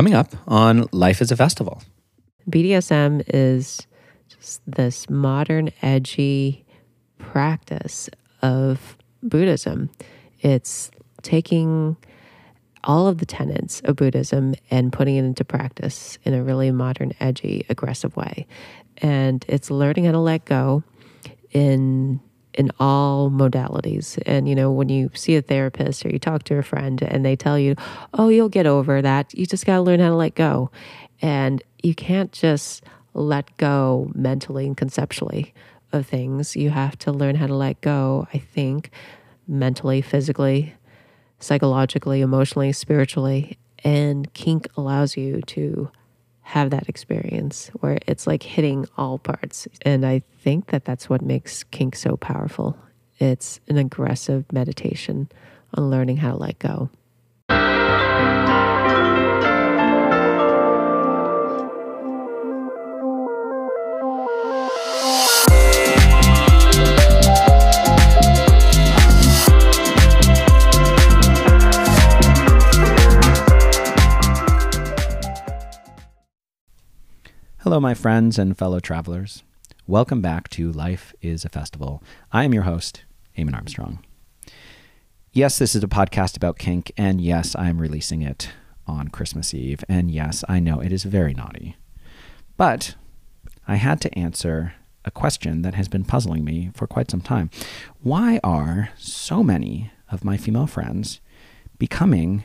Coming up on Life is a Festival. BDSM is just this modern, edgy practice of Buddhism. It's taking all of the tenets of Buddhism and putting it into practice in a really modern, edgy, aggressive way. And it's learning how to let go in in all modalities. And you know, when you see a therapist or you talk to a friend and they tell you, "Oh, you'll get over that. You just got to learn how to let go." And you can't just let go mentally and conceptually of things. You have to learn how to let go, I think, mentally, physically, psychologically, emotionally, spiritually. And kink allows you to have that experience where it's like hitting all parts. And I think that that's what makes kink so powerful. It's an aggressive meditation on learning how to let go. Hello, my friends and fellow travelers. Welcome back to Life is a Festival. I am your host, Eamon Armstrong. Yes, this is a podcast about kink, and yes, I am releasing it on Christmas Eve, and yes, I know it is very naughty. But I had to answer a question that has been puzzling me for quite some time. Why are so many of my female friends becoming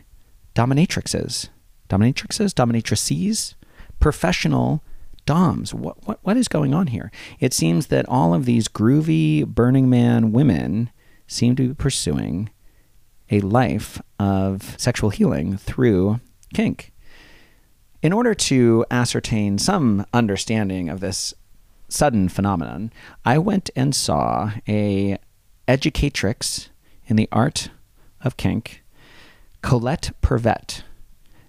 dominatrixes? Dominatrixes? Dominatrices? Professional DOMs. What, what, what is going on here? It seems that all of these groovy Burning Man women seem to be pursuing a life of sexual healing through kink. In order to ascertain some understanding of this sudden phenomenon, I went and saw a educatrix in the art of kink, Colette Pervette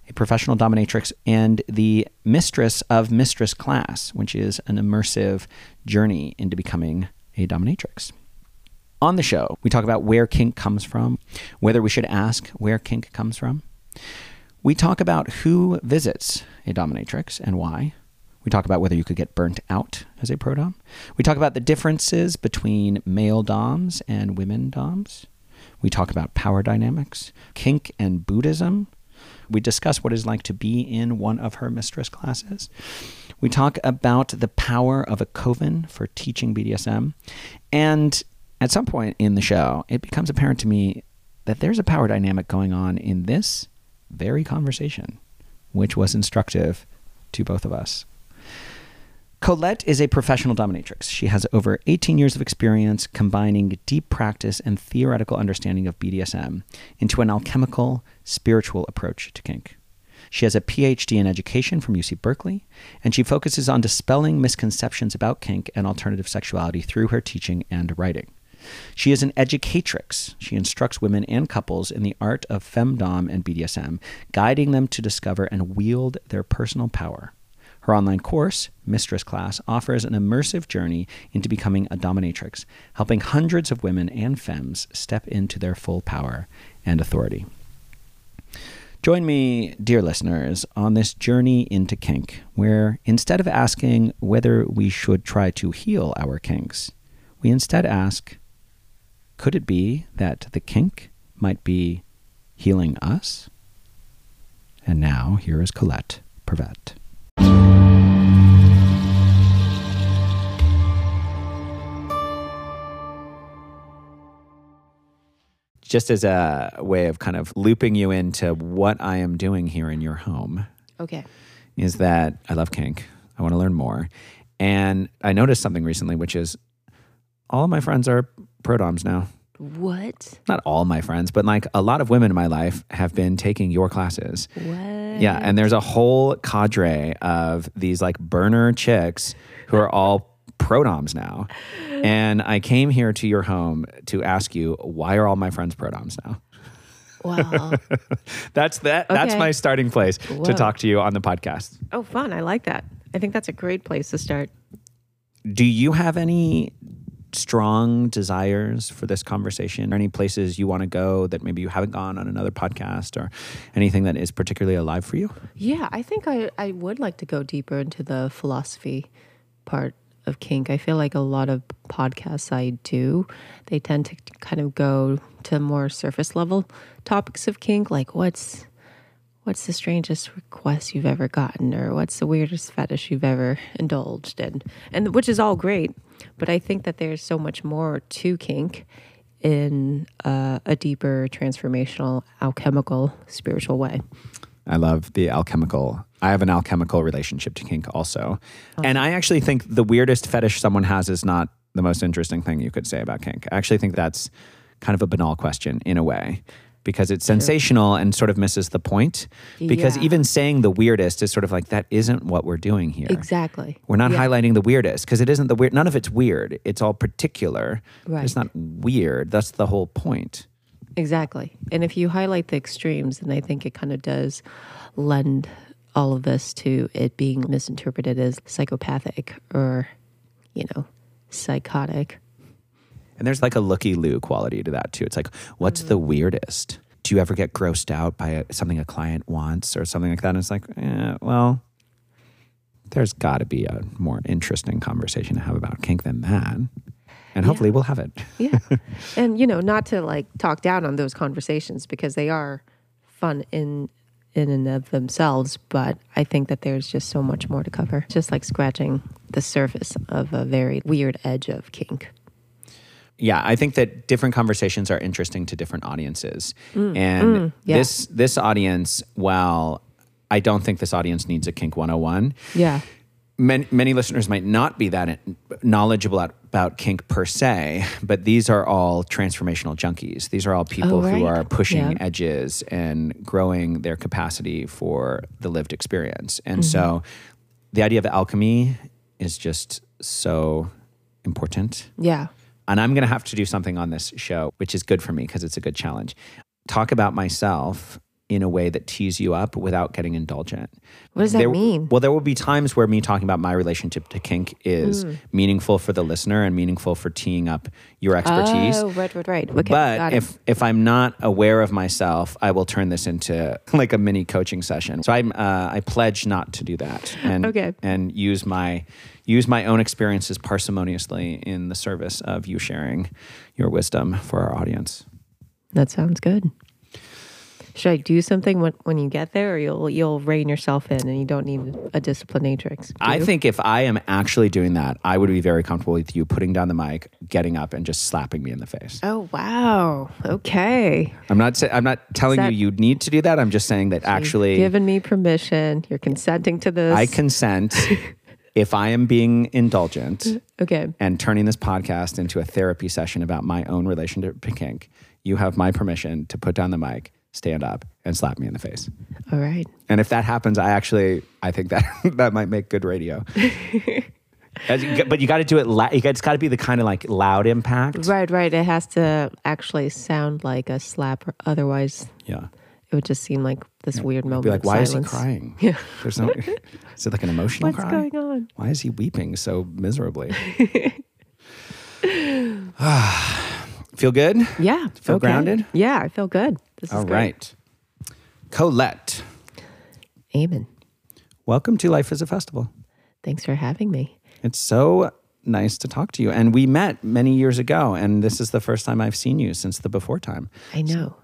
a professional dominatrix, and the mistress of Mistress Class, which is an immersive journey into becoming a dominatrix. On the show, we talk about where kink comes from, whether we should ask where kink comes from. We talk about who visits a dominatrix and why. We talk about whether you could get burnt out as a pro dom. We talk about the differences between male doms and women doms. We talk about power dynamics, kink and Buddhism, we discuss what it's like to be in one of her mistress classes. We talk about the power of a coven for teaching BDSM. And at some point in the show, it becomes apparent to me that there's a power dynamic going on in this very conversation, which was instructive to both of us. Colette is a professional dominatrix. She has over 18 years of experience combining deep practice and theoretical understanding of BDSM into an alchemical, spiritual approach to kink. She has a PhD in education from UC Berkeley, and she focuses on dispelling misconceptions about kink and alternative sexuality through her teaching and writing. She is an educatrix. She instructs women and couples in the art of femdom and BDSM, guiding them to discover and wield their personal power. Her online course, Mistress Class, offers an immersive journey into becoming a dominatrix, helping hundreds of women and femmes step into their full power and authority. Join me, dear listeners, on this journey into kink, where instead of asking whether we should try to heal our kinks, we instead ask could it be that the kink might be healing us? And now, here is Colette Pervette. Just as a way of kind of looping you into what I am doing here in your home. Okay. Is that I love kink. I want to learn more. And I noticed something recently, which is all of my friends are pro doms now. What? Not all my friends, but like a lot of women in my life have been taking your classes. What? Yeah. And there's a whole cadre of these like burner chicks who are all prodoms now. And I came here to your home to ask you, why are all my friends prodoms now? Wow. that's that. That's my starting place Whoa. to talk to you on the podcast. oh, fun. I like that. I think that's a great place to start. Do you have any strong desires for this conversation? Or any places you want to go that maybe you haven't gone on another podcast or anything that is particularly alive for you? Yeah, I think I, I would like to go deeper into the philosophy part of kink. I feel like a lot of podcasts I do, they tend to kind of go to more surface level topics of kink, like what's what's the strangest request you've ever gotten or what's the weirdest fetish you've ever indulged in and which is all great but i think that there's so much more to kink in uh, a deeper transformational alchemical spiritual way I love the alchemical. I have an alchemical relationship to kink also. Oh. And I actually think the weirdest fetish someone has is not the most interesting thing you could say about kink. I actually think that's kind of a banal question in a way because it's sensational and sort of misses the point. Because Yeah. even saying the weirdest is sort of like that isn't what we're doing here. exactly We're not Yeah. highlighting the weirdest because it isn't the weird. None of it's weird. It's all particular. Right. It's not weird. That's the whole point. Exactly. And if you highlight the extremes, then I think it kind of does lend all of this to it being misinterpreted as psychopathic or, you know, psychotic. And there's like a looky loo quality to that too. It's like, what's the weirdest? Do you ever get grossed out by a, something a client wants or something like that? And it's like, eh, well, there's got to be a more interesting conversation to have about kink than that. And hopefully we'll have it. Yeah. and, you know, not to like talk down on those conversations because they are fun in in and of themselves, but I think that there's just so much more to cover. Just like scratching the surface of a very weird edge of kink. yeah, I think that different conversations are interesting to different audiences. and Mm. yeah. this this audience, while I don't think this audience needs a kink 101, Yeah. Many, many listeners might not be that knowledgeable about, about kink per se, but these are all transformational junkies. These are all people Oh, who are pushing Yeah. edges and growing their capacity for the lived experience. And Mm-hmm. so the idea of alchemy is just so important. Yeah. And I'm going to have to do something on this show, which is good for me because it's a good challenge. Talk about myself in a way that tees you up without getting indulgent. What does that There- mean? Well, there will be times where me talking about my relationship to kink is Hmm. meaningful for the listener and meaningful for teeing up your expertise. Oh, right, right, right. Okay, but it. if if I'm not aware of myself, I will turn this into like a mini coaching session. So I'm uh, I pledge not to do that and Okay. and use my use my own experiences parsimoniously in the service of you sharing your wisdom for our audience. That sounds good. Should I do something when, when you get there, or you'll you'll rein yourself in and you don't need a disciplinatrix? Do I think if I am actually doing that, I would be very comfortable with you putting down the mic, getting up, and just slapping me in the face. Oh wow. Okay. I'm not. Say, I'm not telling that- you you need to do that. I'm just saying that actually, You've given me permission. You're consenting to this. I consent if I am being indulgent Okay. and turning this podcast into a therapy session about my own relationship to kink. You have my permission to put down the mic, stand up, and slap me in the face. All right. And if that happens, I actually I think that that might make good radio. But you got to do it. La- it's got to be the kind of like loud impact. Right. Right. It has to actually sound like a slap, or otherwise Yeah. it would just seem like this weird moment. Be like, why is he crying? Yeah. There's no. Is it like an emotional What's cry? going on? Why is he weeping so miserably? Feel good? Yeah. Feel okay. grounded? Yeah, I feel good. This is All great. right. Colette, Amen. welcome to Life is a Festival. Thanks for having me. It's so nice to talk to you. And we met many years ago, and this is the first time I've seen you since the before time. I know.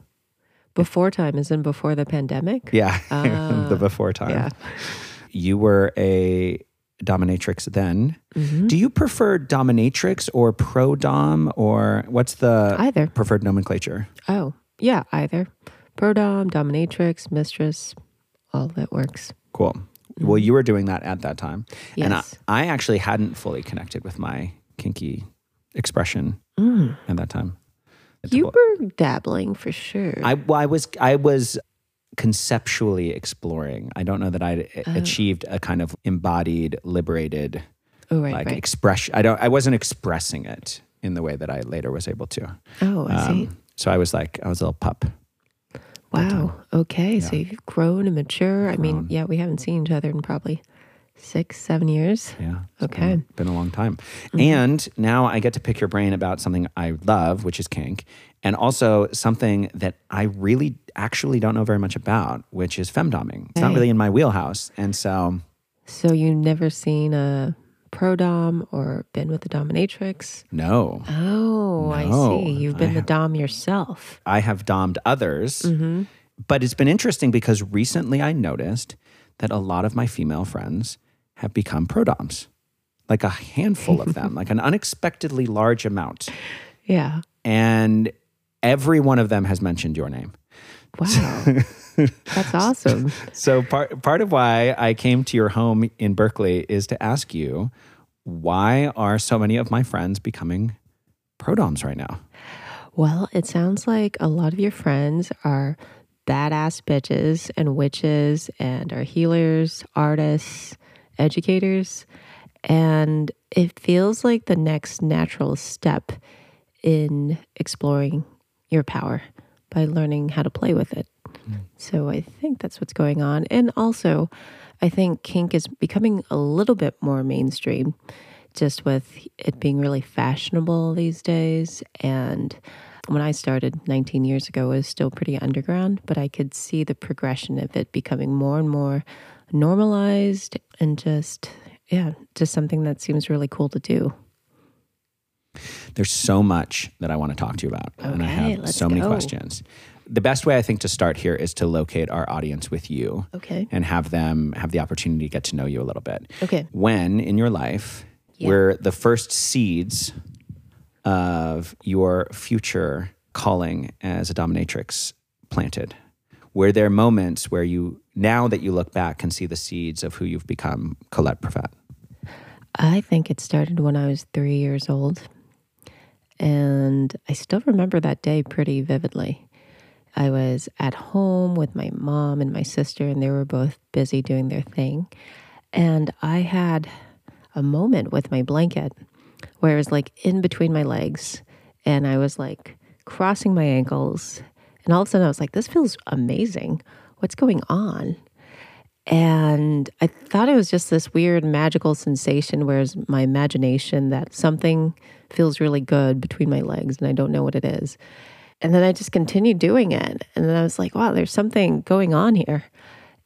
Before time is in before the pandemic. Yeah, the before time. yeah. You were a dominatrix then. Mm-hmm. Do you prefer dominatrix or pro dom, or what's the Either. preferred nomenclature? Oh, yeah, either. Prodom, dominatrix, mistress, all that works. Cool. Well, you were doing that at that time. And I, Mm-hmm. I actually hadn't fully connected with my kinky expression Mm. at that time. You were dabbling for sure. I, well, I was I was conceptually exploring. I don't know that I'd Oh. achieved a kind of embodied, liberated oh, right, like right. expression. I don't. I wasn't expressing it in the way that I later was able to. oh, I see. So I was like, I was a little pup. Wow. Okay. So you've grown and mature. I mean, yeah, we haven't seen each other in probably six, seven years. Yeah. Okay. Mm-hmm. Been, been a long time. And now I get to pick your brain about something I love, which is kink, and also something that I really actually don't know very much about, which is femdoming. It's not really in my wheelhouse. And so, So you've never seen a pro dom or been with a dominatrix? no, Oh, I see. You've I been the have- dom yourself. I have dommed others. Mm-hmm. But it's been interesting because recently I noticed that a lot of my female friends have become pro doms, like a handful of them, like an unexpectedly large amount. Yeah. And every one of them has mentioned your name. Wow. That's awesome. So part part of why I came to your home in Berkeley is to ask you why are so many of my friends becoming prodoms right now? Well, it sounds like a lot of your friends are badass bitches and witches and are healers, artists, educators. And it feels like the next natural step in exploring your power by learning how to play with it. So I think that's what's going on. And also, I think kink is becoming a little bit more mainstream, just with it being really fashionable these days. And when I started 19 years ago, it was still pretty underground, but I could see the progression of it becoming more and more normalized and just, yeah, just something that seems really cool to do. There's so much that I want to talk to you about, and I have so many go. questions. The best way I think to start here is to locate our audience with you Okay. and have them have the opportunity to get to know you a little bit. Okay. When in your life Yeah. were the first seeds of your future calling as a dominatrix planted? Were there moments where you, now that you look back, can see the seeds of who you've become, Colette Pervette? I think it started when I was three years old. And I still remember that day pretty vividly. I was at home with my mom and my sister, and they were both busy doing their thing. And I had a moment with my blanket where it was like in between my legs, and I was like crossing my ankles. And all of a sudden, I was like, this feels amazing. What's going on? And I thought it was just this weird magical sensation, whereas my imagination that something feels really good between my legs and I don't know what it is. And then I just continued doing it. And then I was like, wow, there's something going on here.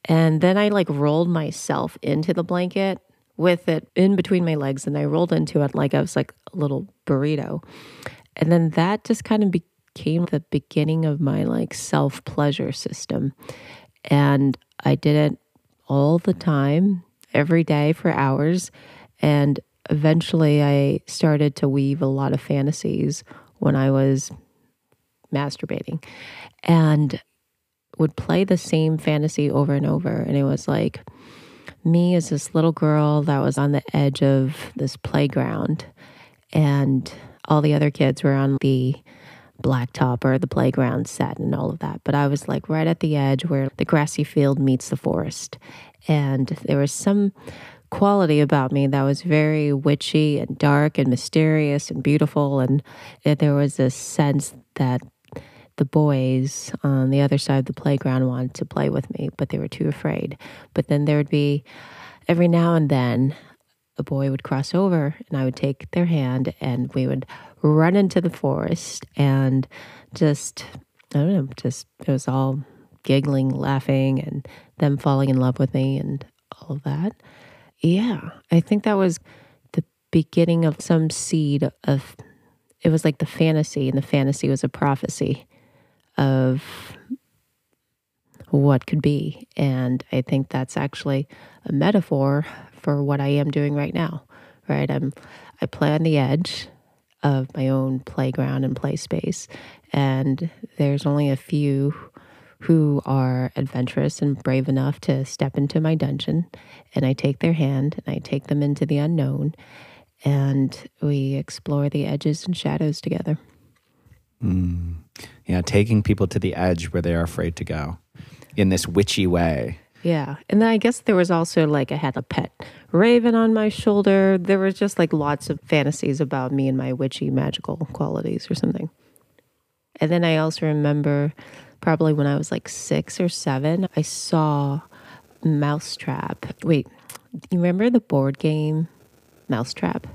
And then I like rolled myself into the blanket with it in between my legs and I rolled into it like I was like a little burrito. And then that just kind of became the beginning of my like self pleasure system. And I did it all the time, every day for hours. And eventually I started to weave a lot of fantasies when I was masturbating and would play the same fantasy over and over. And it was like me as this little girl that was on the edge of this playground, and all the other kids were on the blacktop or the playground set and all of that. But I was like right at the edge where the grassy field meets the forest. And there was some quality about me that was very witchy and dark and mysterious and beautiful. And there was this sense that the boys on the other side of the playground wanted to play with me, but they were too afraid. But then there would be every now and then a boy would cross over and I would take their hand and we would run into the forest and just, I don't know, just, it was all giggling, laughing, and them falling in love with me and all of that. Yeah, I think that was the beginning of some seed of, it was like the fantasy, and the fantasy was a prophecy of what could be. And I think that's actually a metaphor for what I am doing right now. Right? I'm I play on the edge of my own playground and play space. And there's only a few who are adventurous and brave enough to step into my dungeon. And I take their hand and I take them into the unknown. And we explore the edges and shadows together. Hmm. Yeah, taking people to the edge where they are afraid to go in this witchy way. Yeah. And then I guess there was also like I had a pet raven on my shoulder. There was just like lots of fantasies about me and my witchy magical qualities or something. And then I also remember probably when I was like six or seven, I saw Mousetrap. Wait, You remember the board game Mousetrap?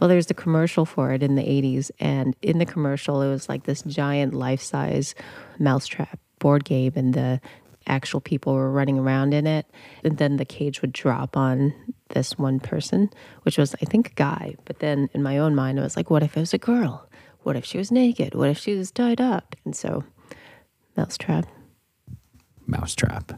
Well, there's the commercial for it in the 80s. And in the commercial, it was like this giant life size mousetrap board game, and the actual people were running around in it. And then the cage would drop on this one person, which was, I think, a guy. But then in my own mind, I was like, what if it was a girl? What if she was naked? What if she was tied up? And so, mousetrap. Mousetrap.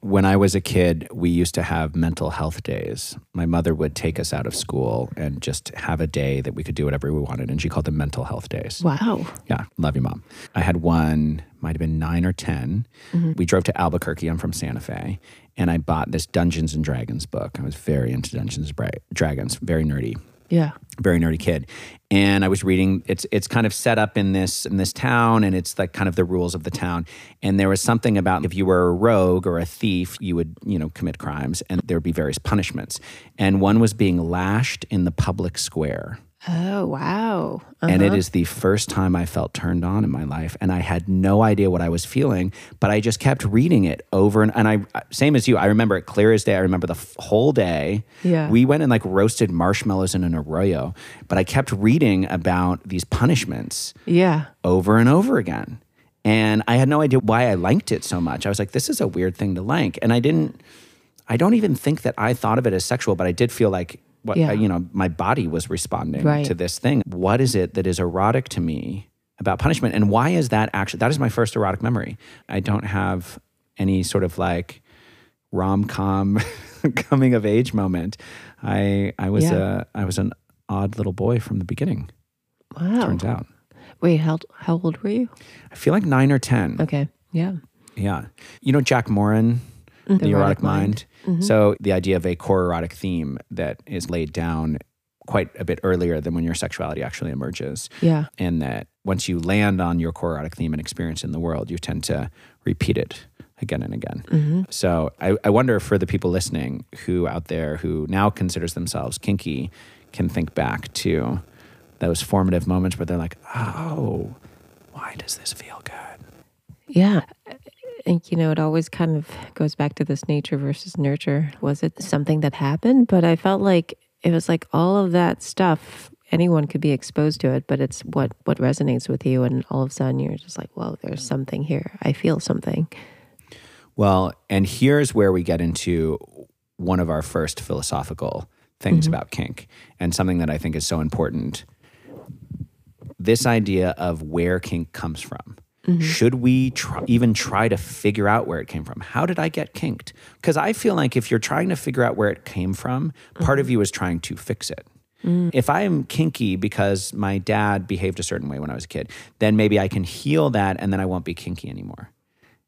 when I was a kid, we used to have mental health days. My mother would take us out of school and just have a day that we could do whatever we wanted. And she called them mental health days. Wow. Yeah, love you, mom. I had one, might have been nine or 10. Mm-hmm. We drove to Albuquerque. I'm from Santa Fe. And I bought this Dungeons and Dragons book. I was very into Dungeons and Dragons, very nerdy Yeah. very nerdy kid. And i was reading it's it's kind of set up in this in this town and it's like kind of the rules of the town. And there was something about if you were a rogue or a thief you would you know commit crimes and there would be various punishments. And one was being lashed in the public square Oh, wow. and it uh-huh. is the first time I felt turned on in my life. And I had no idea what I was feeling, but I just kept reading it over and, and I, same as you, I remember it clear as day. I remember the f- whole day. Yeah. We went and like roasted marshmallows in an arroyo, but I kept reading about these punishments Yeah. over and over again. And I had no idea why I liked it so much. I was like, this is a weird thing to like. And I didn't, I don't even think that I thought of it as sexual, but I did feel like, what, Yeah. you know, my body was responding Right. to this thing. What is it that is erotic to me about punishment? And why is that actually, that is my first erotic memory. I don't have any sort of like rom com coming of age moment. I, I was Yeah. a, I was an odd little boy from the beginning, Wow. turns out. Wait, how, how old were you? I feel like nine or 10. Okay. Yeah. Yeah. You know Jack Morin, mm-hmm. The, Erotic, Mind. Mm-hmm. So the idea of a core erotic theme that is laid down quite a bit earlier than when your sexuality actually emerges. Yeah. And that once you land on your core erotic theme and experience in the world, you tend to repeat it again and again. Mm-hmm. So I, I wonder for the people listening who out there who now considers themselves kinky can think back to those formative moments where they're like, oh, why does this feel good? Yeah. And, you know, it always kind of goes back to this nature versus nurture. Was it something that happened? But I felt like it was like all of that stuff, anyone could be exposed to it, but it's what, what resonates with you. And all of a sudden you're just like, whoa, there's something here. I feel something. Well, and here's where we get into one of our first philosophical things mm-hmm. about kink and something that I think is so important. This idea of where kink comes from. Mm-hmm. Should we try, even try to figure out where it came from? How did I get kinked? Because I feel like if you're trying to figure out where it came from, part of mm-hmm. you is trying to fix it. Mm. If I am kinky because my dad behaved a certain way when I was a kid, then maybe I can heal that and then I won't be kinky anymore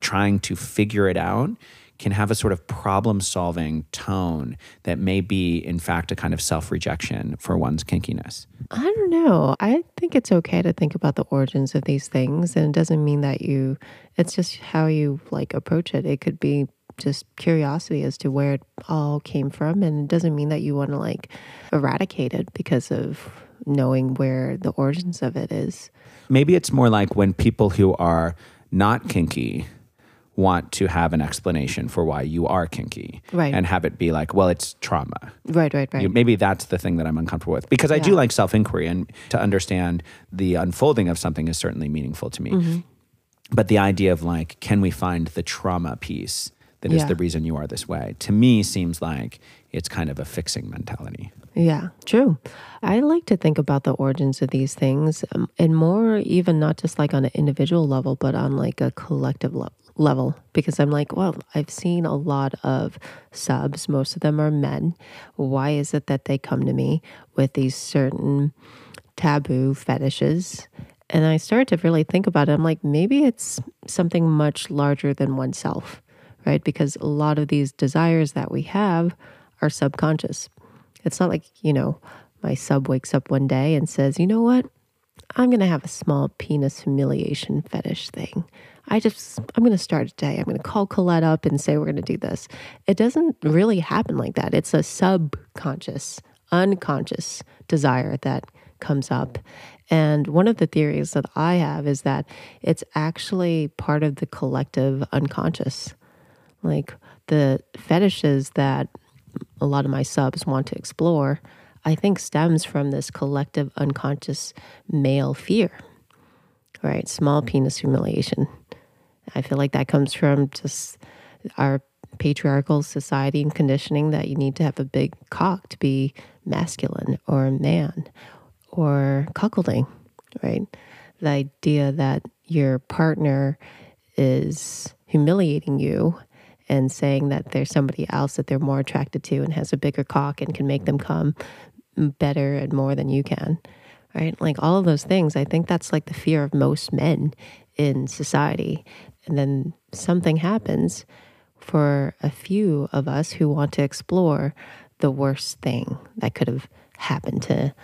trying to figure it out can have a sort of problem solving tone that may be, in fact, a kind of self rejection for one's kinkiness. I don't know. I think it's okay to think about the origins of these things. And it doesn't mean that you, it's just how you like approach it. It could be just curiosity as to where it all came from. And it doesn't mean that you want to like eradicate it because of knowing where the origins of it is. Maybe it's more like when people who are not kinky want to have an explanation for why you are kinky Right. and have it be like, well, it's trauma. Right, right, right. You- maybe that's the thing that I'm uncomfortable with because I do like self inquiry and to understand the unfolding of something is certainly meaningful to me. Mm-hmm. But the idea of like, can we find the trauma piece that is Yeah. the reason you are this way? To me, seems like it's kind of a fixing mentality. Yeah, true. I like to think about the origins of these things um, and more even not just like on an individual level, but on like a collective le- level. Because I'm like, well, I've seen a lot of subs, most of them are men. Why is it that they come to me with these certain taboo fetishes? And I started to really think about it. I'm like, maybe it's something much larger than oneself, right? Because a lot of these desires that we have are subconscious. It's not like, you know, my sub wakes up one day and says, you know what? I'm going to have a small penis humiliation fetish thing. I just, I'm going to start today. I'm going to call Colette up and say we're going to do this. It doesn't really happen like that. It's a subconscious, unconscious desire that comes up. And one of the theories that I have is that it's actually part of the collective unconscious. Like the fetishes that a lot of my subs want to explore, I think stems from this collective unconscious male fear, right? Small penis humiliation. I feel like that comes from just our patriarchal society and conditioning that you need to have a big cock to be masculine or man or cuckolding, right? The idea that your partner is humiliating you and saying that there's somebody else that they're more attracted to and has a bigger cock and can make them come better and more than you can, right? Like all of those things, I think that's like the fear of most men in society. And then something happens for a few of us who want to explore the worst thing that could have happened to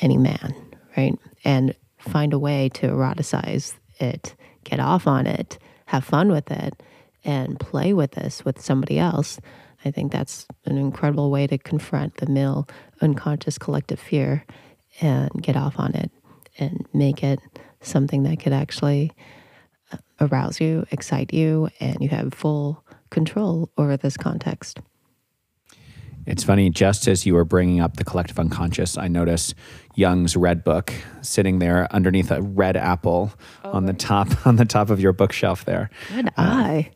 any man, right? And find a way to eroticize it, get off on it, have fun with it, and play with this with somebody else. I think that's an incredible way to confront the male unconscious collective fear and get off on it and make it something that could actually arouse you, excite you, and you have full control over this context. It's funny, just as you were bringing up the collective unconscious, I notice Jung's Red Book sitting there underneath a red apple oh, on the top on the top of your bookshelf there. Good uh, eye.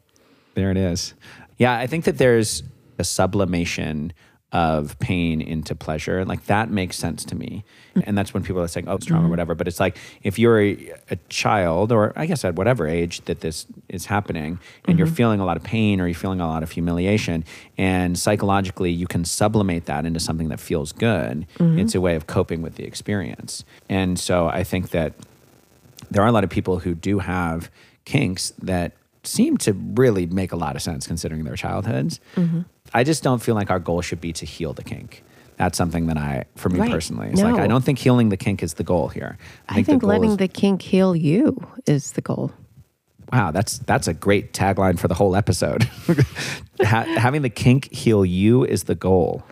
There it is. Yeah, I think that there's a sublimation of pain into pleasure. Like that makes sense to me. Mm-hmm. And that's when people are saying, oh, strong mm-hmm. or whatever. But it's like if you're a, a, child, or I guess at whatever age that this is happening, and mm-hmm. you're feeling a lot of pain or you're feeling a lot of humiliation, and psychologically you can sublimate that into something that feels good, mm-hmm. it's a way of coping with the experience. And so I think that there are a lot of people who do have kinks that seem to really make a lot of sense considering their childhoods. I just don't feel like our goal should be to heal the kink. That's something that I, for me right. personally, it's no. like I don't think healing the kink is the goal here. I think, I think letting is, the kink heal you is the goal. Wow, that's that's a great tagline for the whole episode. ha- having the kink heal you is the goal,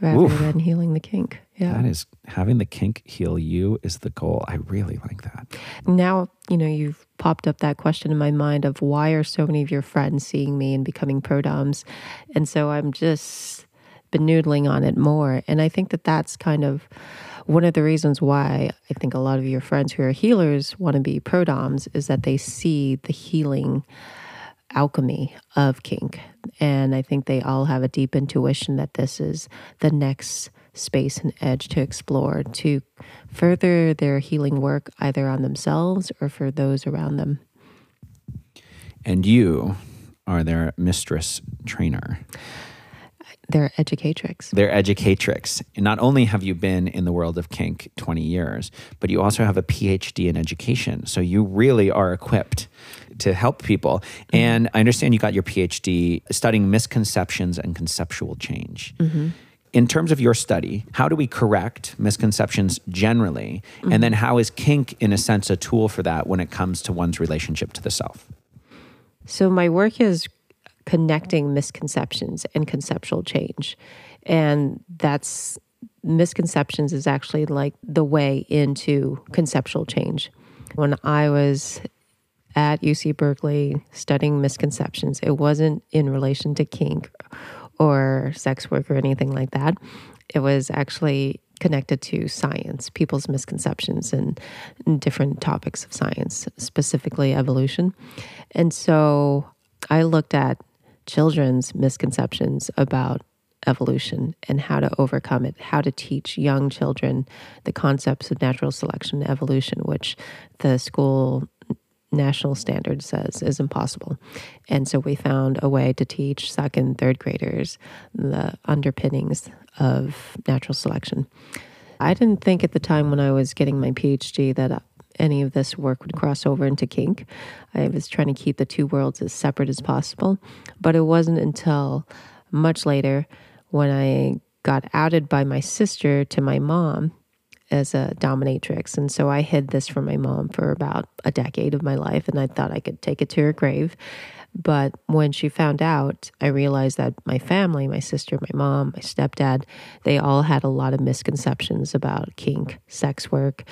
rather Oof. than healing the kink. Yeah, that is having the kink heal you is the goal. I really like that. Now you know you've popped up that question in my mind of why are so many of your friends seeing me and becoming pro doms, and so I'm just been noodling on it more, and I think that that's kind of one of the reasons why I think a lot of your friends who are healers want to be pro doms is that they see the healing alchemy of kink. And I think they all have a deep intuition that this is the next space and edge to explore to further their healing work either on themselves or for those around them. And you are their mistress trainer. They're educatrix. They're educatrix. And not only have you been in the world of kink 20 years, but you also have a PhD in education. So you really are equipped to help people. Mm-hmm. And I understand you got your PhD studying misconceptions and conceptual change. Mm-hmm in terms of your study, how do we correct misconceptions generally? Mm-hmm. And then how is kink, in a sense, a tool for that when it comes to one's relationship to the self? So, my work is connecting misconceptions and conceptual change. And that's misconceptions is actually like the way into conceptual change. When I was at UC Berkeley studying misconceptions, it wasn't in relation to kink or sex work or anything like that. It was actually connected to science, people's misconceptions and, different topics of science, specifically evolution. And so I looked at children's misconceptions about evolution and how to overcome it, how to teach young children the concepts of natural selection and evolution, which the school national standard says is impossible. And so we found a way to teach second, third graders the underpinnings of natural selection. I didn't think at the time when I was getting my PhD that uh, any of this work would cross over into kink. I was trying to keep the two worlds as separate as possible. But it wasn't until much later when I got outed by my sister to my mom as a dominatrix. And so I hid this from my mom for about a decade of my life, and I thought I could take it to her grave. But when she found out, I realized that my family, my sister, my mom, my stepdad, they all had a lot of misconceptions about kink, sex work,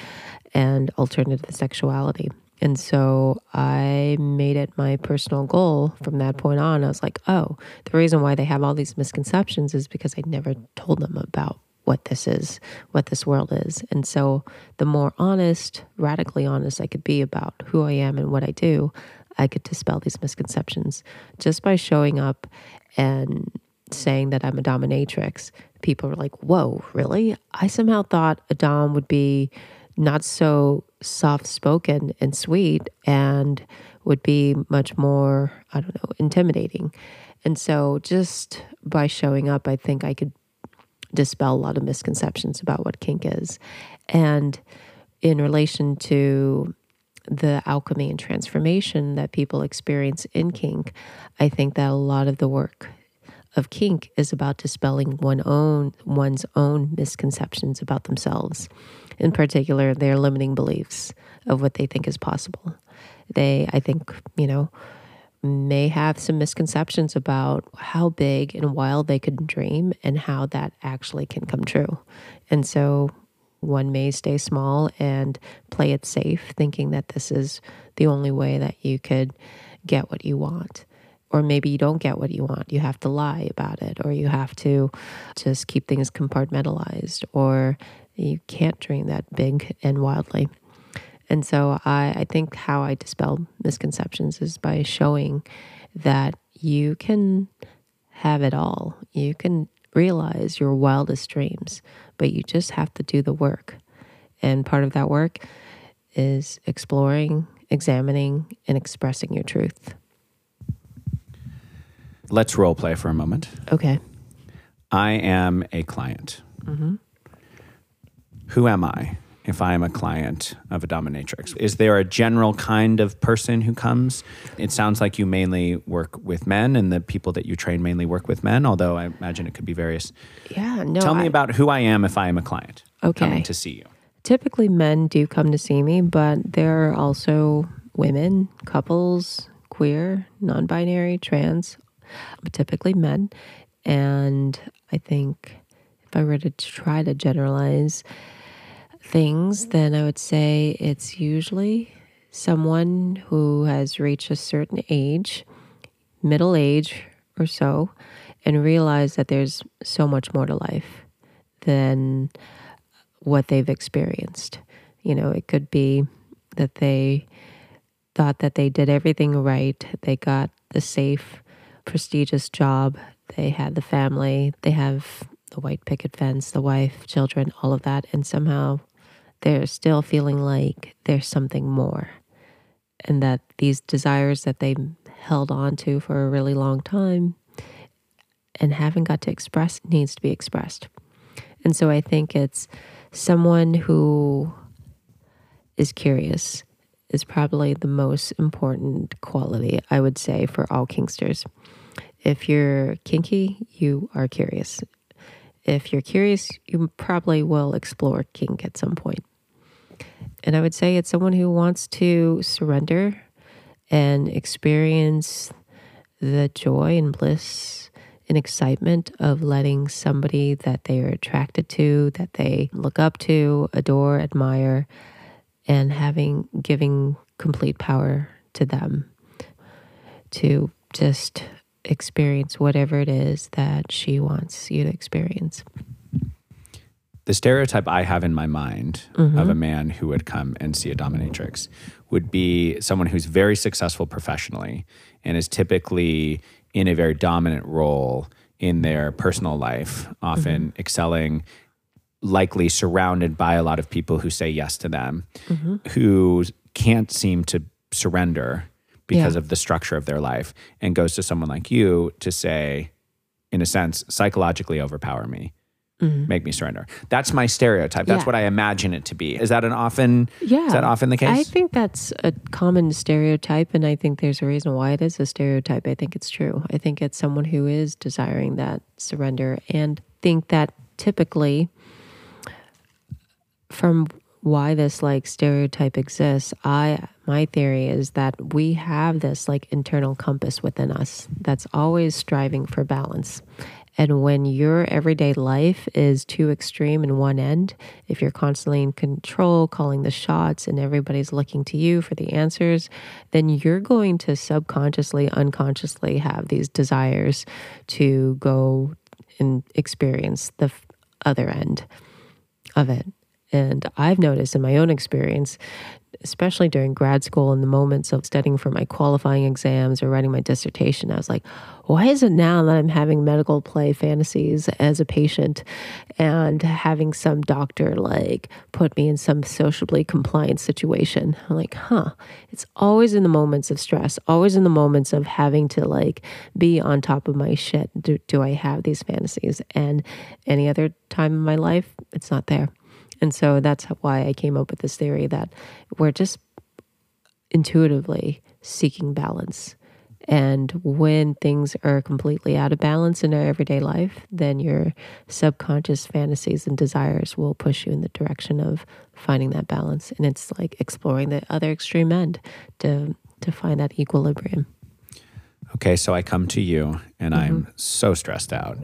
and alternative sexuality. And so I made it my personal goal from that point on. I was like, oh, the reason why they have all these misconceptions is because I never told them about what this is, what this world is. And so the more honest, radically honest I could be about who I am and what I do, I could dispel these misconceptions just by showing up and saying that I'm a dominatrix. People are like, whoa, really? I somehow thought a dom would be not so soft spoken and sweet and would be much more, I don't know, intimidating. And so just by showing up, I think I could dispel a lot of misconceptions about what kink is. And in relation to the alchemy and transformation that people experience in kink, I think that a lot of the work of kink is about dispelling one own one's own misconceptions about themselves, in particular their limiting beliefs of what they think is possible. They, I think, you know, may have some misconceptions about how big and wild they could dream and how that actually can come true. And so one may stay small and play it safe, thinking that this is the only way that you could get what you want. Or maybe you don't get what you want. You have to lie about it, or you have to just keep things compartmentalized, or you can't dream that big and wildly. And so I, I think how I dispel misconceptions is by showing that you can have it all. You can realize your wildest dreams, but you just have to do the work. And part of that work is exploring, examining, and expressing your truth. Let's role play for a moment. Okay. I am a client. Mm-hmm. Who am I? If I am a client of a dominatrix? Is there a general kind of person who comes? It sounds like you mainly work with men and the people that you train mainly work with men, although I imagine it could be various. Yeah, no. Tell me I, about who I am if I am a client okay. coming to see you. Typically, men do come to see me, but there are also women, couples, queer, non binary, trans, but typically men. And I think if I were to try to generalize, things, then I would say it's usually someone who has reached a certain age, middle age or so, and realize that there's so much more to life than what they've experienced. You know, it could be that they thought that they did everything right, they got the safe, prestigious job, they had the family, they have the white picket fence, the wife, children, all of that, and somehow they're still feeling like there's something more and that these desires that they held on to for a really long time and haven't got to express needs to be expressed. And so I think it's someone who is curious is probably the most important quality I would say for all kinksters. If you're kinky, you are curious. If you're curious, you probably will explore kink at some point. And I would say it's someone who wants to surrender and experience the joy and bliss and excitement of letting somebody that they are attracted to, that they look up to, adore, admire, and having giving complete power to them to just experience whatever it is that she wants you to experience the stereotype I have in my mind mm-hmm. of a man who would come and see a dominatrix would be someone who's very successful professionally and is typically in a very dominant role in their personal life, often mm-hmm. excelling, likely surrounded by a lot of people who say yes to them, mm-hmm. who can't seem to surrender because yeah. of the structure of their life, and goes to someone like you to say, in a sense, psychologically overpower me mm-hmm. make me surrender. That's my stereotype. That's yeah. what I imagine it to be. Is that an often yeah. is that often the case? I think that's a common stereotype and I think there's a reason why it is a stereotype. I think it's true. I think it's someone who is desiring that surrender and think that typically from why this like stereotype exists i my theory is that we have this like internal compass within us that's always striving for balance And when your everyday life is too extreme in one end, if you're constantly in control, calling the shots, and everybody's looking to you for the answers, then you're going to subconsciously, unconsciously have these desires to go and experience the other end of it. And I've noticed in my own experience, especially during grad school in the moments of studying for my qualifying exams or writing my dissertation, I was like, why is it now that I'm having medical play fantasies as a patient and having some doctor like put me in some sociably compliant situation? I'm like, huh, it's always in the moments of stress, always in the moments of having to like be on top of my shit. Do, do I have these fantasies? And any other time in my life, it's not there. And so that's why I came up with this theory that we're just intuitively seeking balance. And when things are completely out of balance in our everyday life, then your subconscious fantasies and desires will push you in the direction of finding that balance. And it's like exploring the other extreme end to to find that equilibrium. Okay, so I come to you and mm-hmm. I'm so stressed out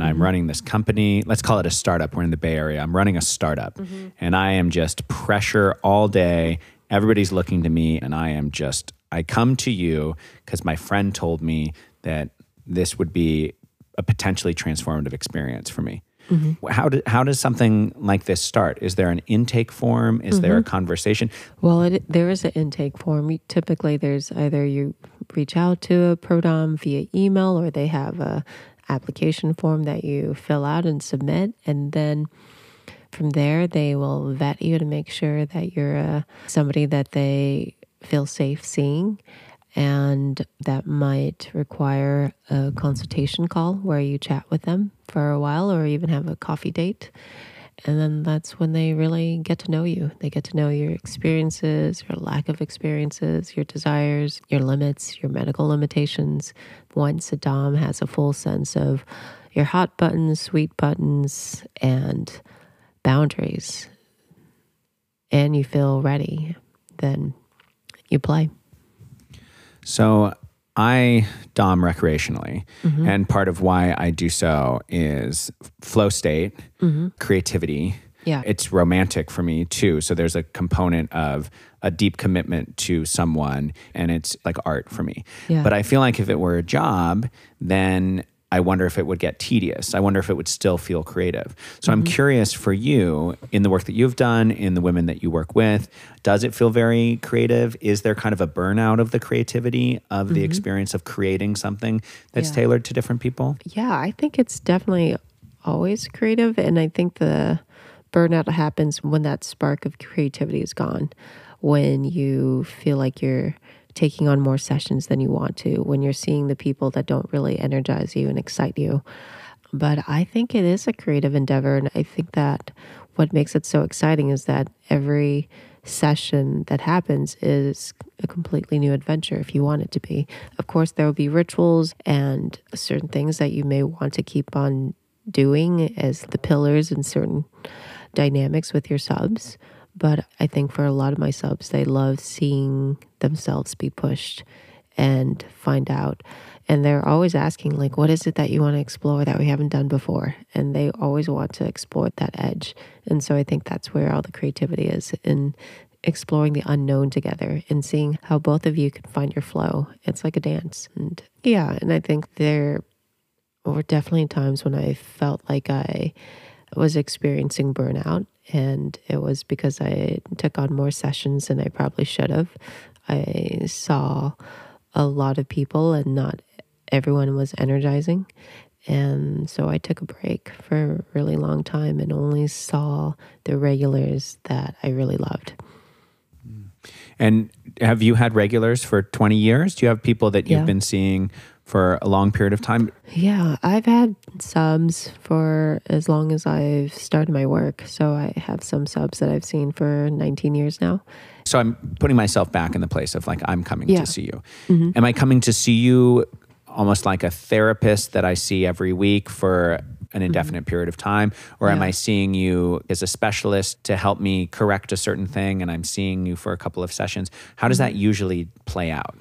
and I'm running this company. Let's call it a startup. We're in the Bay Area. I'm running a startup mm-hmm. and I am just pressure all day. Everybody's looking to me and I am just, I come to you because my friend told me that this would be a potentially transformative experience for me. Mm-hmm. How, do, how does something like this start? Is there an intake form? Is mm-hmm. there a mm-hmm. conversation? Well, it, there is an intake form. Typically, there's either you reach out to a ProDom via email or they have a application form that you fill out and submit. And then from there, they will vet you to make sure that you're uh, somebody that they feel safe seeing. And that might require a consultation call where you chat with them for a while or even have a coffee date. And then that's when they really get to know you. They get to know your experiences, your lack of experiences, your desires, your limits, your medical limitations. Once a Dom has a full sense of your hot buttons, sweet buttons, and boundaries, and you feel ready, then you play. So I dom recreationally, mm-hmm. and part of why I do so is flow state, mm-hmm. creativity. Yeah. It's romantic for me too. So there's a component of a deep commitment to someone and it's like art for me. Yeah. But I feel like if it were a job, then I wonder if it would get tedious. I wonder if it would still feel creative. So mm-hmm. I'm curious for you in the work that you've done, in the women that you work with, does it feel very creative? Is there kind of a burnout of the creativity of the mm-hmm. experience of creating something that's yeah. tailored to different people? Yeah, I think it's definitely always creative. And I think the burnout happens when that spark of creativity is gone, when you feel like you're taking on more sessions than you want to, when you're seeing the people that don't really energize you and excite you. But I think it is a creative endeavor. And I think that what makes it so exciting is that every session that happens is a completely new adventure if you want it to be. Of course, there will be rituals and certain things that you may want to keep on doing as the pillars and certain dynamics with your subs. But I think for a lot of my subs, they love seeing themselves be pushed and find out. And they're always asking, like, what is it that you want to explore that we haven't done before? And they always want to explore that edge. And so I think that's where all the creativity is in exploring the unknown together and seeing how both of you can find your flow. It's like a dance. And yeah, and I think there were definitely times when I felt like I was experiencing burnout and it was because I took on more sessions than I probably should have. I saw a lot of people, and not everyone was energizing. And so I took a break for a really long time and only saw the regulars that I really loved. And have you had regulars for 20 years? Do you have people that you've yeah. been seeing for a long period of time? Yeah, I've had subs for as long as I've started my work. So I have some subs that I've seen for 19 years now. So I'm putting myself back in the place of like, I'm coming yeah. to see you. Mm-hmm. Am I coming to see you almost like a therapist that I see every week for an mm-hmm. indefinite mm-hmm. period of time? Or yeah. am I seeing you as a specialist to help me correct a certain thing and I'm seeing you for a couple of sessions? How does mm-hmm. that usually play out?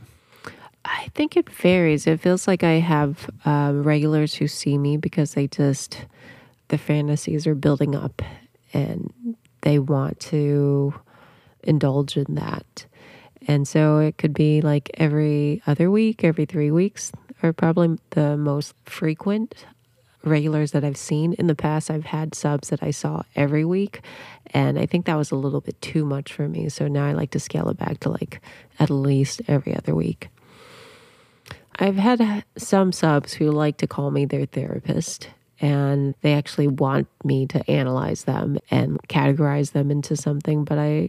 I think it varies. It feels like I have um, regulars who see me because they just, the fantasies are building up and they want to indulge in that. And so it could be like every other week, every three weeks are probably the most frequent regulars that I've seen. In the past, I've had subs that I saw every week. And I think that was a little bit too much for me. So now I like to scale it back to like at least every other week. I've had some subs who like to call me their therapist and they actually want me to analyze them and categorize them into something, but I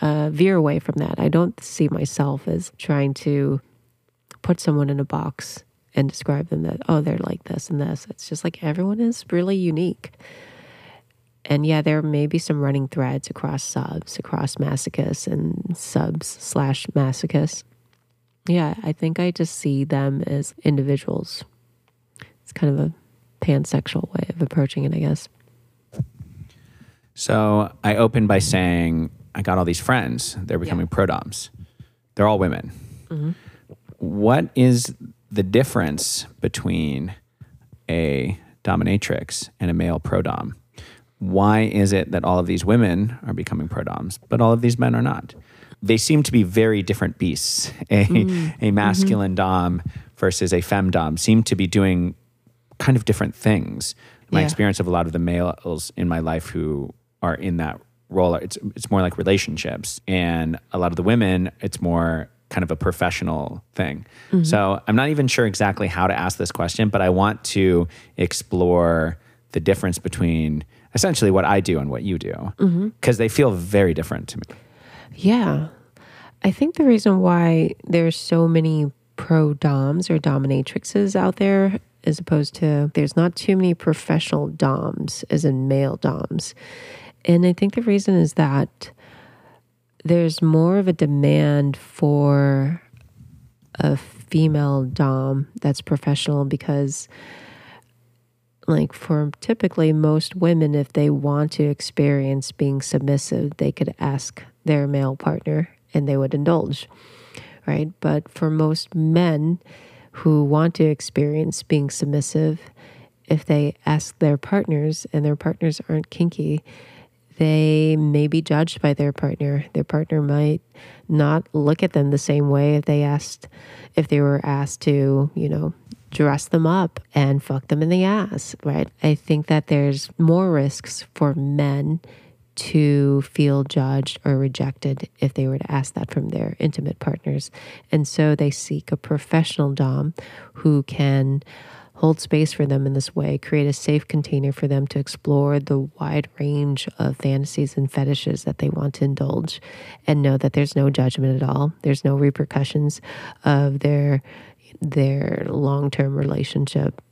uh, veer away from that. I don't see myself as trying to put someone in a box and describe them that, oh, they're like this and this. It's just like everyone is really unique. And yeah, there may be some running threads across subs, across masochists and subs slash masochists. Yeah, I think I just see them as individuals. It's kind of a pansexual way of approaching it, I guess. So I opened by saying I got all these friends. They're becoming yeah. prodoms. They're all women. Mm-hmm. What is the difference between a dominatrix and a male prodom? Why is it that all of these women are becoming prodoms, but all of these men are not? They seem to be very different beasts. A, mm. a masculine mm-hmm. dom versus a fem dom seem to be doing kind of different things. My yeah. experience of a lot of the males in my life who are in that role, it's it's more like relationships, and a lot of the women, it's more kind of a professional thing. Mm-hmm. So I'm not even sure exactly how to ask this question, but I want to explore the difference between essentially what I do and what you do because mm-hmm. they feel very different to me. Yeah. I think the reason why there's so many pro doms or dominatrixes out there as opposed to there's not too many professional doms as in male doms. And I think the reason is that there's more of a demand for a female dom that's professional because like for typically most women if they want to experience being submissive they could ask their male partner and they would indulge right? But for most men who want to experience being submissive, if they ask their partners and their partners aren't kinky, they may be judged by their partner. Their partner might not look at them the same way if they asked if they were asked to, you know, dress them up and fuck them in the ass, right? I think that there's more risks for men to feel judged or rejected if they were to ask that from their intimate partners. And so they seek a professional Dom who can hold space for them in this way, create a safe container for them to explore the wide range of fantasies and fetishes that they want to indulge and know that there's no judgment at all. There's no repercussions of their their long-term relationship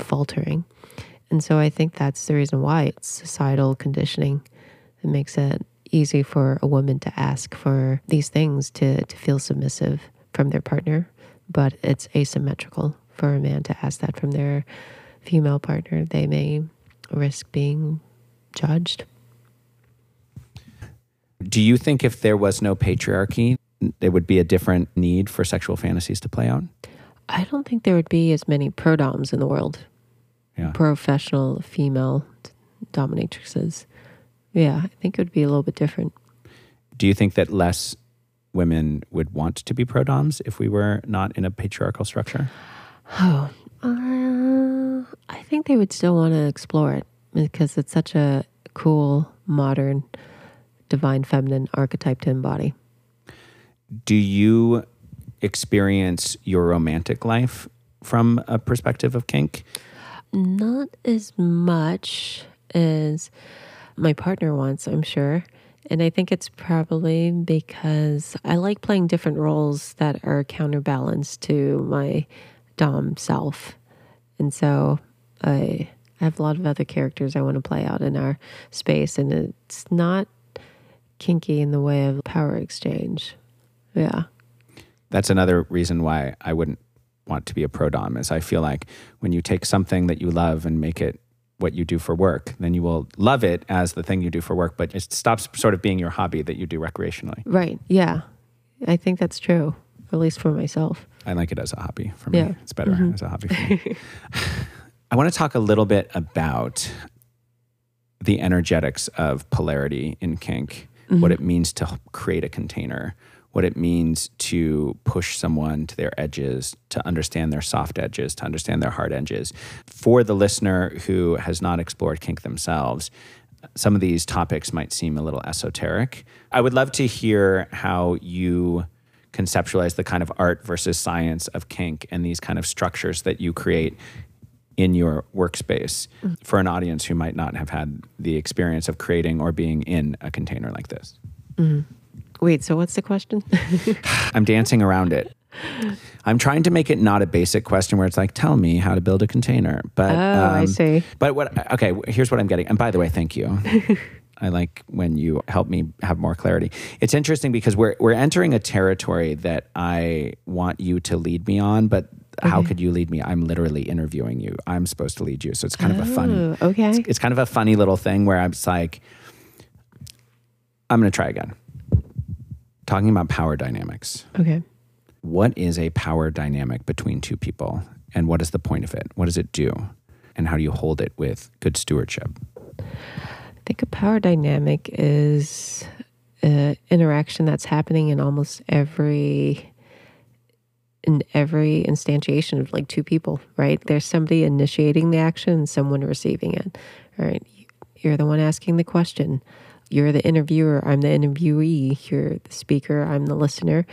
faltering. And so I think that's the reason why it's societal conditioning it makes it easy for a woman to ask for these things to, to feel submissive from their partner, but it's asymmetrical for a man to ask that from their female partner. They may risk being judged. Do you think if there was no patriarchy, there would be a different need for sexual fantasies to play out? I don't think there would be as many prodoms in the world. Yeah. Professional female dominatrixes. Yeah, I think it would be a little bit different. Do you think that less women would want to be prodoms if we were not in a patriarchal structure? Oh, uh, I think they would still want to explore it because it's such a cool, modern, divine feminine archetype to embody. Do you experience your romantic life from a perspective of kink? Not as much as my partner wants, I'm sure. And I think it's probably because I like playing different roles that are counterbalanced to my Dom self. And so I have a lot of other characters I want to play out in our space. And it's not kinky in the way of power exchange. Yeah. That's another reason why I wouldn't want to be a pro Dom is I feel like when you take something that you love and make it what you do for work, then you will love it as the thing you do for work, but it stops sort of being your hobby that you do recreationally. Right. Yeah. I think that's true. at least for myself. I like it as a hobby for me. Yeah. It's better mm-hmm. as a hobby for me. I want to talk a little bit about the energetics of polarity in kink, what mm-hmm. it means to create a container, what it means to push someone to their edges, to understand their soft edges, to understand their hard edges. For the listener who has not explored kink themselves, some of these topics might seem a little esoteric. I would love to hear how you conceptualize the kind of art versus science of kink and these kind of structures that you create in your workspace mm-hmm. for an audience who might not have had the experience of creating or being in a container like this. Mm-hmm. Wait, so what's the question? I'm dancing around it. I'm trying to make it not a basic question where it's like, tell me how to build a container. But Oh, I um, see. But what? Okay, here's what I'm getting. And by the way, thank you. I like when you help me have more clarity. It's interesting because we're we're entering a territory that I want you to lead me on, but how could you lead me? I'm literally interviewing you. I'm supposed to lead you, so it's kind of a fun. Oh, okay. It's kind of a funny little thing where I'm just like, I'm going to try again. Talking about power dynamics Okay. what is a power dynamic between two people and what is the point of it? What does it do? And how do you hold it with good stewardship? Think a power dynamic is an interaction that's happening in almost every in every instantiation of like two people, right? There's somebody initiating the action and someone receiving it. Right. You're the one asking the question. You're the interviewer. I'm the interviewee. You're the speaker. I'm the listener.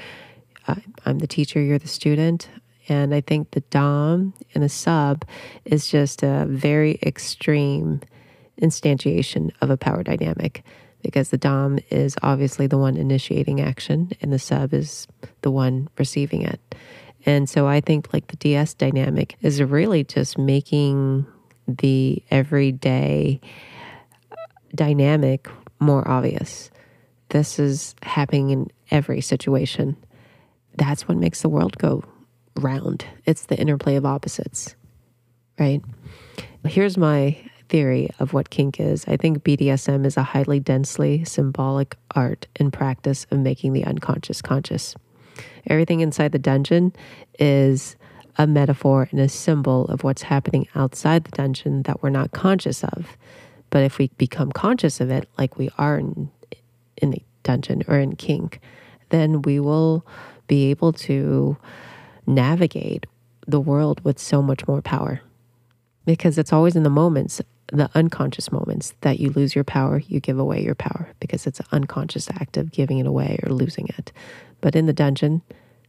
I'm the teacher. You're the student. And I think the Dom and the sub is just a very extreme instantiation of a power dynamic because the Dom is obviously the one initiating action and the sub is the one receiving it. And so I think like the DS dynamic is really just making the everyday dynamic more obvious. This is happening in every situation. That's what makes the world go round. It's the interplay of opposites, right? Here's my theory of what kink is. I think BDSM is a highly densely symbolic art and practice of making the unconscious conscious. Everything inside the dungeon is a metaphor and a symbol of what's happening outside the dungeon that we're not conscious of. But if we become conscious of it, like we are in, in a dungeon or in kink, then we will be able to navigate the world with so much more power. Because it's always in the moments, the unconscious moments, that you lose your power, you give away your power because it's an unconscious act of giving it away or losing it. But in the dungeon,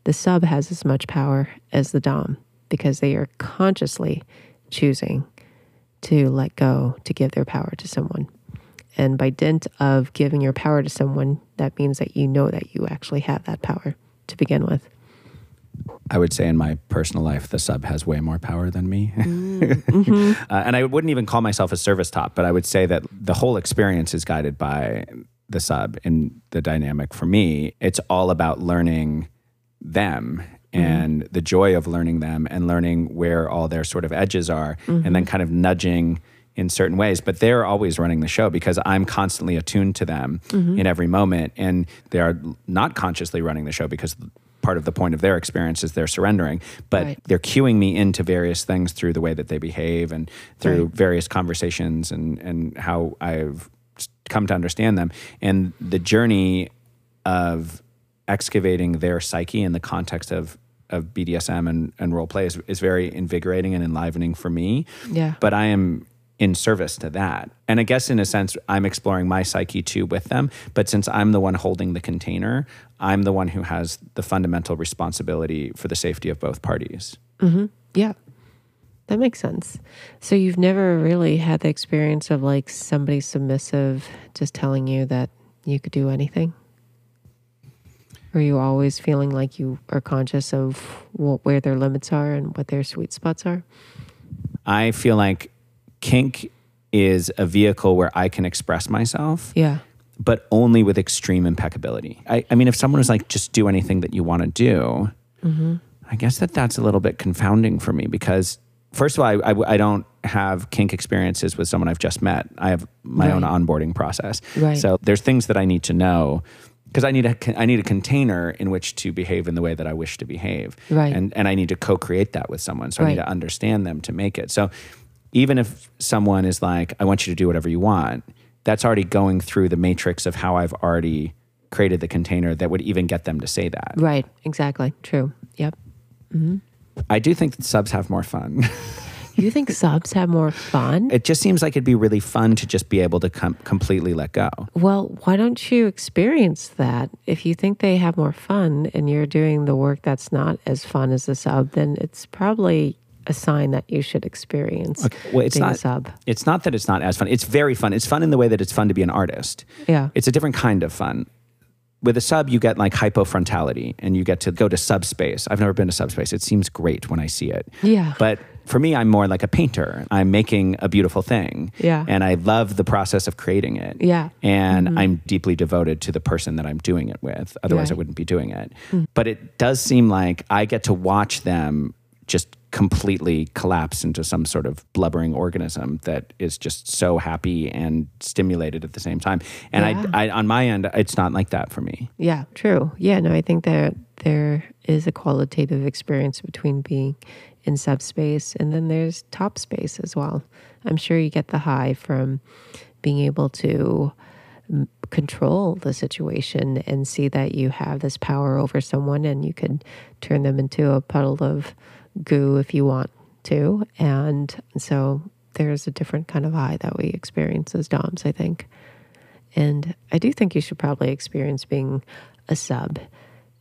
the sub has as much power as the Dom because they are consciously choosing to let go, to give their power to someone. And by dint of giving your power to someone, that means that you know that you actually have that power to begin with. I would say in my personal life, the sub has way more power than me. Mm, mm-hmm. uh, and I wouldn't even call myself a service top, but I would say that the whole experience is guided by the sub in the dynamic. For me, it's all about learning them mm-hmm. and the joy of learning them and learning where all their sort of edges are and then mm-hmm. kind of nudging in certain ways. But they're always running the show because i'm constantly attuned to them in every moment. And they are not consciously running the show because part of the point of their experience is they're surrendering but Right. they're cueing me into various things through the way that they behave and through Right. various conversations and and how i've come to understand them and the journey of excavating their psyche in the context of of BDSM and, and role play is, is very invigorating and enlivening for me. Yeah. But I am in service to that. And I guess in a sense, I'm exploring my psyche too with them. But since I'm the one holding the container, I'm the one who has the fundamental responsibility for the safety of both parties. Mm-hmm. Yeah. That makes sense. So you've never really had the experience of like somebody submissive just telling you that you could do anything? Are you always feeling like you are conscious of what, where their limits are and what their sweet spots are? I feel like kink is a vehicle where I can express myself. Yeah. but only with extreme impeccability. I, I mean, if someone was like, just do anything that you want to do, mm-hmm. I guess that that's a little bit confounding for me because, first of all, I, I, I don't have kink experiences with someone I've just met. I have my own onboarding process. Right. So there's things that I need to know because I need a I need a container in which to behave in the way that I wish to behave, Right. And and I need to co-create that with someone, so I need to understand them to make it. So even if someone is like, I want you to do whatever you want, that's already going through the matrix of how I've already created the container that would even get them to say that. Right. Exactly. True. Yep. Mm-hmm. I do think that subs have more fun. You think subs have more fun? it just seems like it'd be really fun to just be able to com- completely let go. Well, why don't you experience that? If you think they have more fun and you're doing the work that's not as fun as the sub, then it's probably a sign that you should experience Well, it's being a not. sub. It's not that it's not as fun. It's very fun. It's fun in the way that it's fun to be an artist. Yeah. It's a different kind of fun. With a sub, you get like hypofrontality and you get to go to subspace. I've never been to subspace. It seems great when I see it. Yeah. But for me, I'm more like a painter. I'm making a beautiful thing. Yeah. And I love the process of creating it. Yeah. And mm-hmm. I'm deeply devoted to the person that I'm doing it with. Otherwise, I wouldn't be doing it. Mm. But it does seem like I get to watch them just completely collapse into some sort of blubbering organism that is just so happy and stimulated at the same time. And Yeah. I, I, on my end, it's not like that for me. Yeah, true. Yeah, no, I think that there is a qualitative experience between being in subspace and then there's top space as well. I'm sure you get the high from being able to mm, control the situation and see that you have this power over someone and you could turn them into a puddle of goo if you want to. And so there's a different kind of high that we experience as DOMs, I think. And I do think you should probably experience being a sub.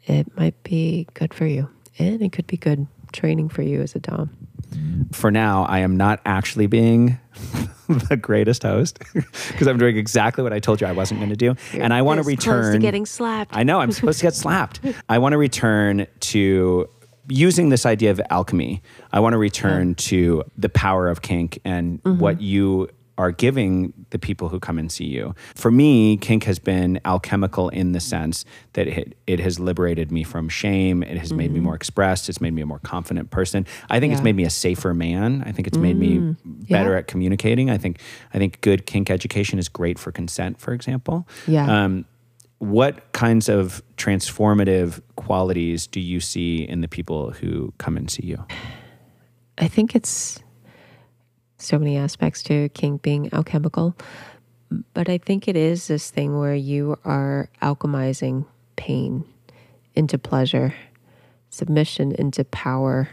It might be good for you, and it could be good training for you as a Dom. For now, I am not actually being the greatest host because I'm doing exactly what I told you I wasn't going to do. and I want to close return to getting slapped. I know I'm supposed to get slapped. I want to return to using this idea of alchemy. I want to return to the power of kink and mm-hmm. what you are giving the people who come and see you. For me, kink has been alchemical in the sense that it, it has liberated me from shame. It has made me mm-hmm. more expressed. It's made me a more confident person. I think it's made me a safer man. I think it's made me mm. better Yeah. at communicating. I think I think good kink education is great for consent, for example. Yeah. Um, what kinds of transformative qualities do you see in the people who come and see you? I think it's so many aspects to kink being alchemical, but I think it is this thing where you are alchemizing pain into pleasure, submission into power,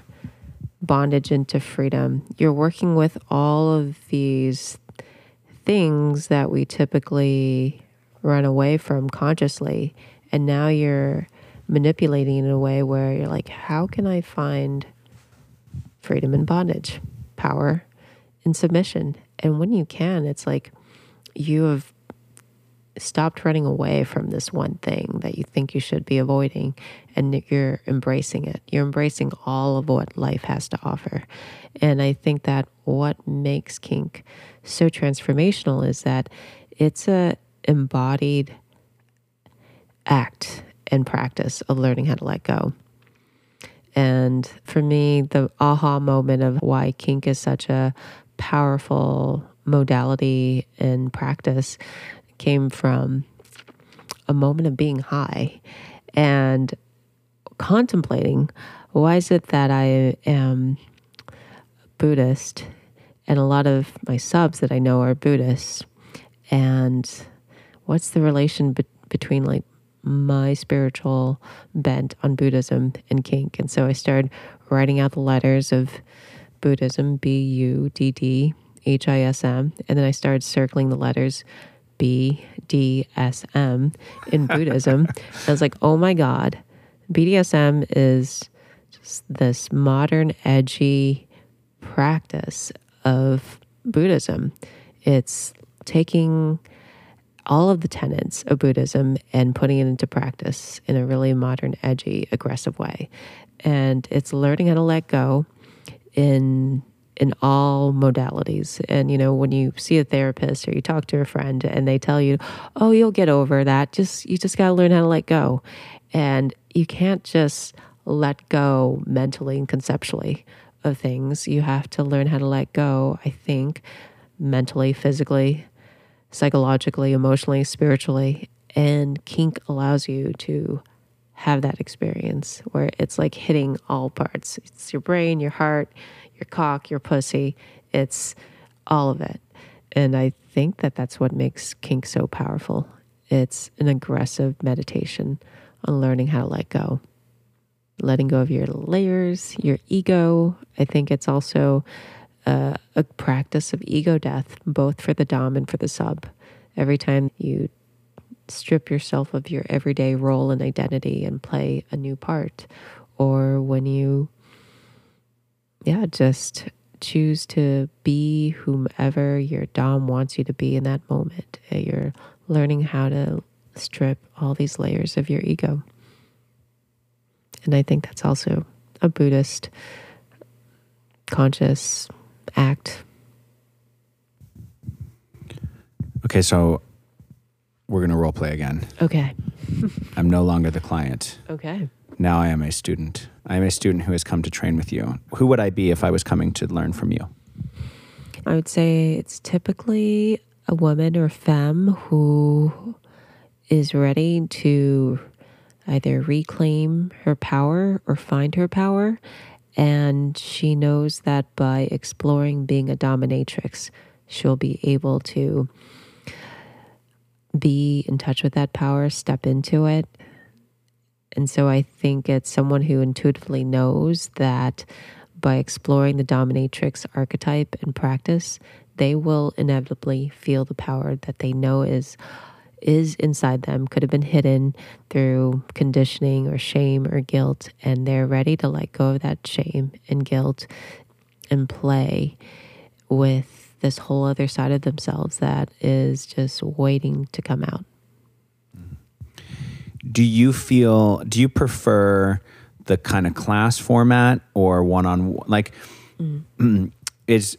bondage into freedom. You're working with all of these things that we typically run away from consciously, and now you're manipulating in a way where you're like, how can I find freedom and bondage, power and submission. And when you can, it's like you have stopped running away from this one thing that you think you should be avoiding and you're embracing it. You're embracing all of what life has to offer. And I think that what makes kink so transformational is that it's a embodied act and practice of learning how to let go. And for me, the aha moment of why kink is such a powerful modality and practice came from a moment of being high and contemplating why is it that I am Buddhist and a lot of my subs that I know are Buddhists and what's the relation be- between like my spiritual bent on Buddhism and kink. And so I started writing out the letters of Buddhism, B U D D H I S M. And then I started circling the letters B D S M in Buddhism. and I was like, oh my God, BDSM is just this modern, edgy practice of Buddhism. It's taking all of the tenets of Buddhism and putting it into practice in a really modern, edgy, aggressive way. And it's learning how to let go in in all modalities. And you know, when you see a therapist or you talk to a friend and they tell you, "Oh, you'll get over that. Just you just got to learn how to let go." And you can't just let go mentally and conceptually of things. You have to learn how to let go, I think, mentally, physically, psychologically, emotionally, spiritually. And kink allows you to have that experience where it's like hitting all parts. It's your brain, your heart, your cock, your pussy. It's all of it. And I think that that's what makes kink so powerful. It's an aggressive meditation on learning how to let go, letting go of your layers, your ego. I think it's also uh, a practice of ego death, both for the Dom and for the sub. Every time you strip yourself of your everyday role and identity and play a new part, or when you, yeah, just choose to be whomever your Dom wants you to be in that moment. Uh, you're learning how to strip all these layers of your ego. And I think that's also a Buddhist conscious act. Okay, so we're going to role play again. Okay. I'm no longer the client. Okay. Now I am a student. I am a student who has come to train with you. Who would I be if I was coming to learn from you? I would say it's typically a woman or femme who is ready to either reclaim her power or find her power. And she knows that by exploring being a dominatrix, she'll be able to be in touch with that power, step into it. And so I think it's someone who intuitively knows that by exploring the dominatrix archetype and practice, they will inevitably feel the power that they know is is inside them could have been hidden through conditioning or shame or guilt and they're ready to let go of that shame and guilt and play with this whole other side of themselves that is just waiting to come out mm-hmm. Do you feel, do you prefer the kind of class format or one on one? like, mm. is,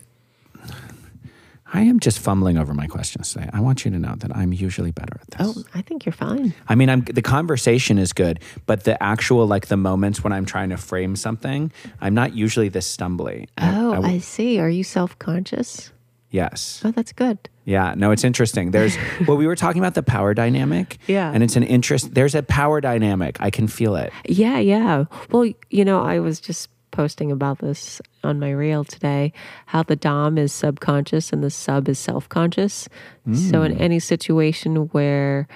I am just fumbling over my questions today. I want you to know that I'm usually better at this. oh i think you're fine I mean, I'm the conversation is good, but the actual like the moments when I'm trying to frame something, I'm not usually this stumbly. I- oh I- I, see are you self-conscious yes, oh that's good yeah. No, it's interesting. There's well, we were talking about the power dynamic. Yeah. and it's an interest. There's a power dynamic. I can feel it. Yeah, yeah. Well, you know, I was just posting about this on my reel today how the dom is subconscious and the sub is self-conscious. So in hmm. any situation where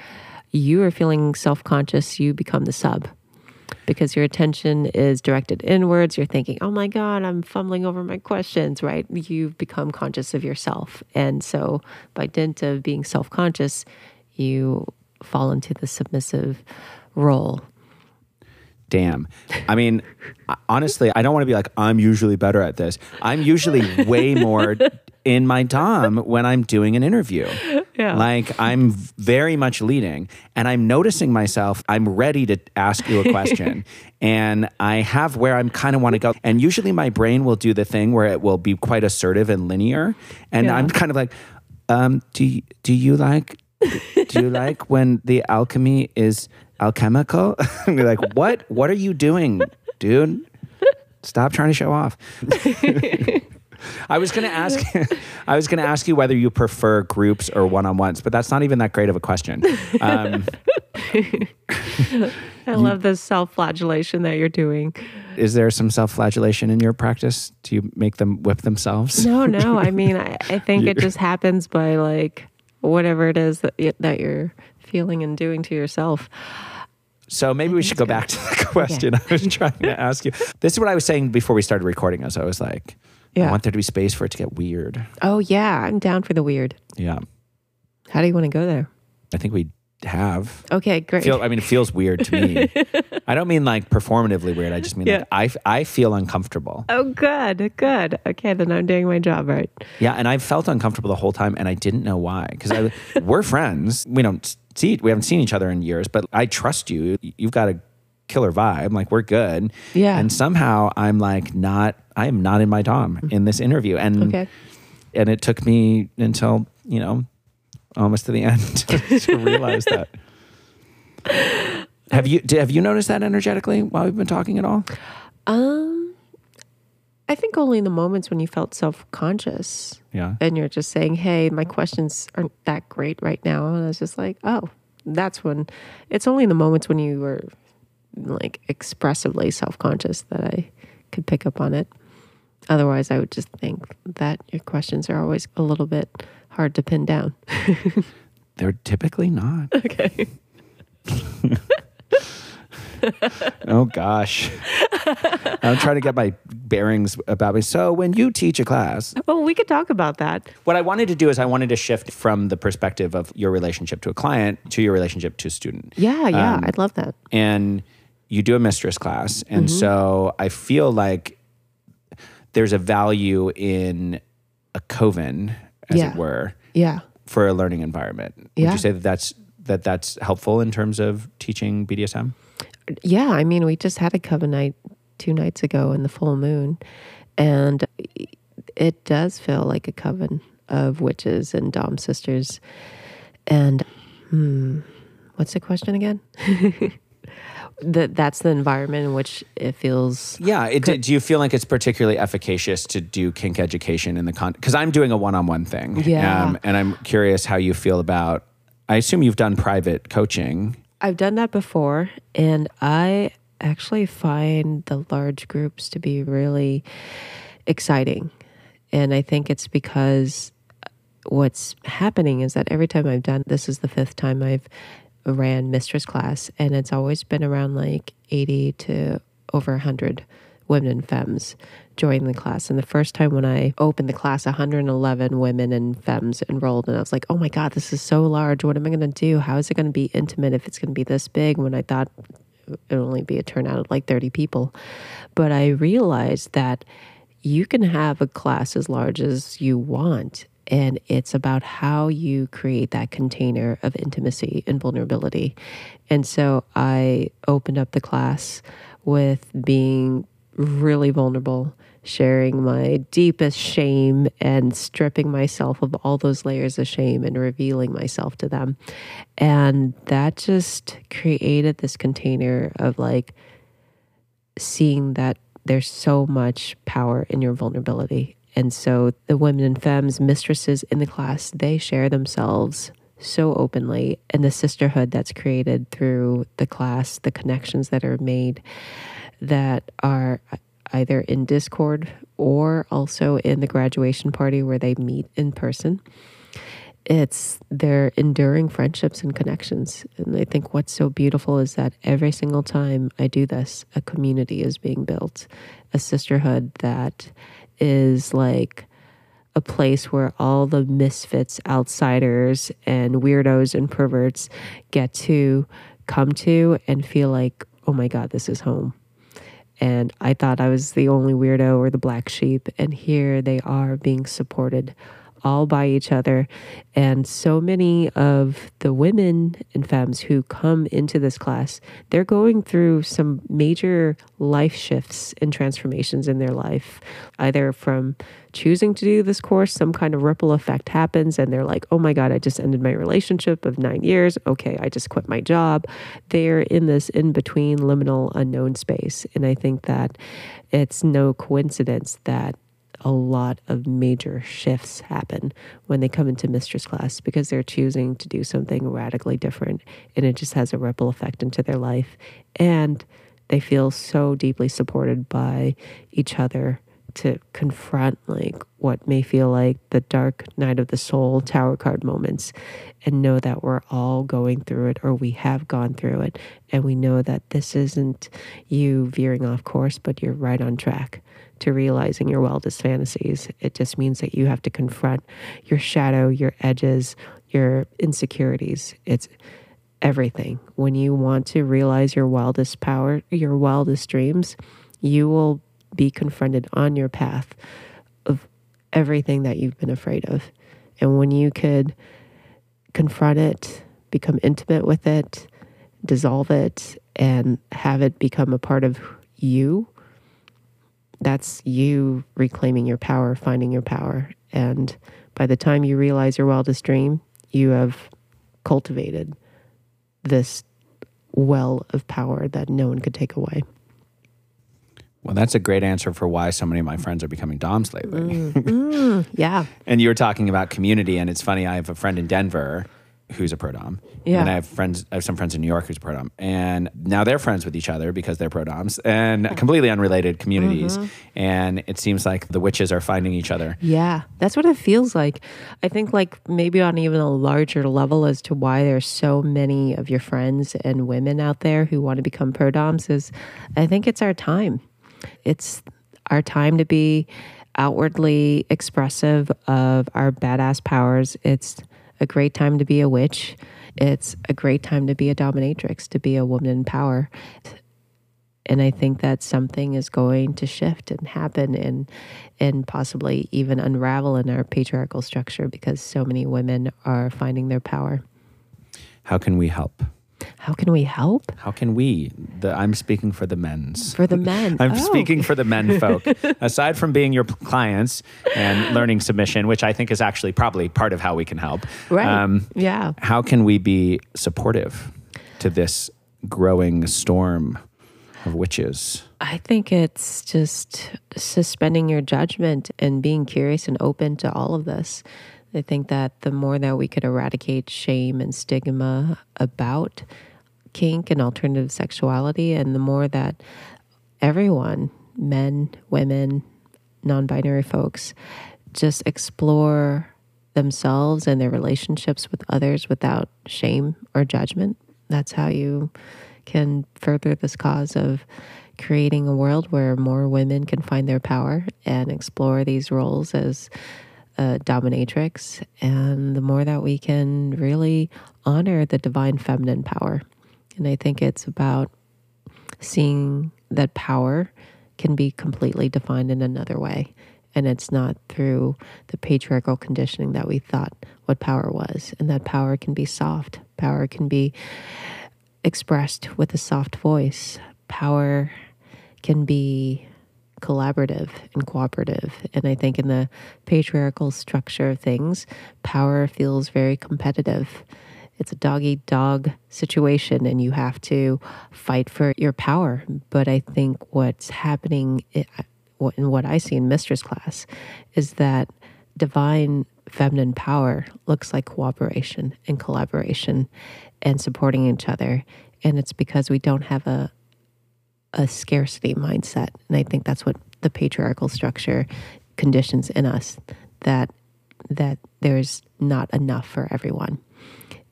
you are feeling self-conscious, you become the sub. Because your attention is directed inwards, you're thinking, "Oh my god, I'm fumbling over my questions," right? You've become conscious of yourself. And so by dint of being self-conscious, you fall into the submissive role. Damn. I mean, honestly, I don't want to be like I'm usually better at this. I'm usually way more in my dom when I'm doing an interview. Yeah. Like I'm very much leading and I'm noticing myself. I'm ready to ask you a question and I have where I'm kind of want to go. And usually my brain will do the thing where it will be quite assertive and linear. And Yeah. I'm kind of like, um, do do you like do you like when the alchemy is alchemical? and you're like, what? What are you doing, dude? Stop trying to show off. I was gonna ask. I was gonna ask you whether you prefer groups or one-on-ones, but that's not even that great of a question. Um, I love this self flagellation that you're doing. is there some self-flagellation in your practice? Do you make them whip themselves? No, no. I mean, I, I think it just happens by like whatever it is that, that you're feeling and doing to yourself. So maybe we should go back to the question I was trying to ask you. This is what I was saying before we started recording. As I was like, yeah. I want there to be space for it to get weird. Oh, yeah. I'm down for the weird. Yeah, How do you want to go there? I think we have. Okay, great. Feel, I mean, it feels weird to me. I don't mean like performatively weird. I just mean Yeah. like I, I feel uncomfortable. oh, good, good. Okay, then I'm doing my job right. Yeah, and I felt uncomfortable the whole time, and I didn't know why. Because we're friends. We don't see, we haven't seen each other in years, but I trust you. You've got a killer vibe. Like we're good. Yeah. And somehow I'm like not. I am not in my dom in this interview, and Okay. and it took me until you know almost to the end to, to realize that. Have you have you noticed that energetically while we've been talking at all? Um, I think only in the moments when you felt self conscious Yeah. and you're just saying, hey, my questions aren't that great right now. And I was just like, oh, that's when it's only in the moments when you were like expressively self conscious that I could pick up on it. Otherwise, I would just think that your questions are always a little bit hard to pin down. They're typically not. okay. oh gosh. I'm trying to get my bearings about me. So when you teach a class, Well, we could talk about that. what I wanted to do is I wanted to shift from the perspective of your relationship to a client to your relationship to a student. Yeah, yeah, Um, I'd love that. and you do a mistress class. And Mm-hmm. so I feel like there's a value in a coven, as Yeah. it were, Yeah. for a learning environment. Would Yeah. you say that that's that that's helpful in terms of teaching BDSM? Yeah, I mean, we just had a coven night two nights ago in the full moon, and it does feel like a coven of witches and dom sisters. And hmm, what's the question again? that that's the environment in which it feels. Yeah. It, do you feel like it's particularly efficacious to do kink education in the con? Because I'm doing a one-on-one thing. Yeah. and I'm curious how you feel about. I assume you've done private coaching. I've done that before, and I actually find the large groups to be really exciting. And I think it's because uh, what's happening is that every time I've done this is the fifth time I've ran mistress class, and it's always been around like 80 to over 100 women and femmes join the class. And the first time when I opened the class, 111 women and femmes enrolled, and I was like, oh my God, this is so large. What am I going to do? How is it going to be intimate if it's going to be this big when I thought it would only be a turnout of like 30 people? But I realized that you can have a class as large as you want. And it's about how you create that container of intimacy and vulnerability. And so I opened up the class with being really vulnerable, sharing my deepest shame and stripping myself of all those layers of shame and revealing myself to them. And that just created this container of like seeing that there's so much power in your vulnerability. And so the women and femmes, mistresses in the class, they share themselves so openly and the sisterhood that's created through the class, the connections that are made that are either in Discord or also in the graduation party where they meet in person. It's their enduring friendships and connections. And I think what's so beautiful is that every single time I do this, a community is being built, a sisterhood that is like a place where all the misfits, outsiders, and weirdos and perverts get to come to and feel like, oh my God, this is home. And I thought I was the only weirdo or the black sheep. And here they are being supported all by each other. And so many of the women and femmes who come into this class, they're going through some major life shifts and transformations in their life, either from choosing to do this course, some kind of ripple effect happens, and they're like, oh my God, I just ended my relationship of nine years. Okay, I just quit my job. They're in this in between liminal unknown space. And I think that it's no coincidence that a lot of major shifts happen when they come into mistress class because they're choosing to do something radically different and it just has a ripple effect into their life. And they feel so deeply supported by each other to confront like what may feel like the dark night of the soul tower card moments and know that we're all going through it or we have gone through it. And we know that this isn't you veering off course but you're right on track to realizing your wildest fantasies. It just means that you have to confront your shadow, your edges, your insecurities. It's everything. When you want to realize your wildest power, your wildest dreams, you will be confronted on your path of everything that you've been afraid of. And when you could confront it, become intimate with it, dissolve it, and have it become a part of you, that's you reclaiming your power, finding your power. And by the time you realize your wildest dream, you have cultivated this well of power that no one could take away. Well, that's a great answer for why so many of my friends are becoming DOMs lately. Mm, yeah. And you were talking about community, and it's funny. I have a friend in Denver who's a pro dom. Yeah. And I have friends, I have some friends in New York who's a pro dom. And now they're friends with each other because they're pro doms and completely unrelated communities. Mm-hmm. And it seems like the witches are finding each other. Yeah, that's what it feels like. I think, like, maybe on even a larger level as to why there's so many of your friends and women out there who want to become pro doms is I think it's our time. It's our time to be outwardly expressive of our badass powers. It's a great time to be a witch. It's a great time to be a dominatrix, to be a woman in power. And I think that something is going to shift and happen and and possibly even unravel in our patriarchal structure because so many women are finding their power. How can we help? How can we help? How can we? The, I'm speaking for the men's. For the men. I'm Oh. speaking for the men folk. Aside from being your clients and learning submission, which I think is actually probably part of how we can help. Right. Um, Yeah. How can we be supportive to this growing storm of witches? I think it's just suspending your judgment and being curious and open to all of this. I think that the more that we could eradicate shame and stigma about kink and alternative sexuality, and the more that everyone, men, women, non binary folks, just explore themselves and their relationships with others without shame or judgment. That's how you can further this cause of creating a world where more women can find their power and explore these roles as a dominatrix. And the more that we can really honor the divine feminine power. And I think it's about seeing that power can be completely defined in another way. And it's not through the patriarchal conditioning that we thought what power was. And that power can be soft. Power can be expressed with a soft voice. Power can be collaborative and cooperative. And I think in the patriarchal structure of things, power feels very competitive. It's a dog eat dog situation, and you have to fight for your power. But I think what's happening eh, in what I see in mistress class is that divine feminine power looks like cooperation and collaboration and supporting each other. And it's because we don't have a a scarcity mindset. And I think that's what the patriarchal structure conditions in us that that there's not enough for everyone.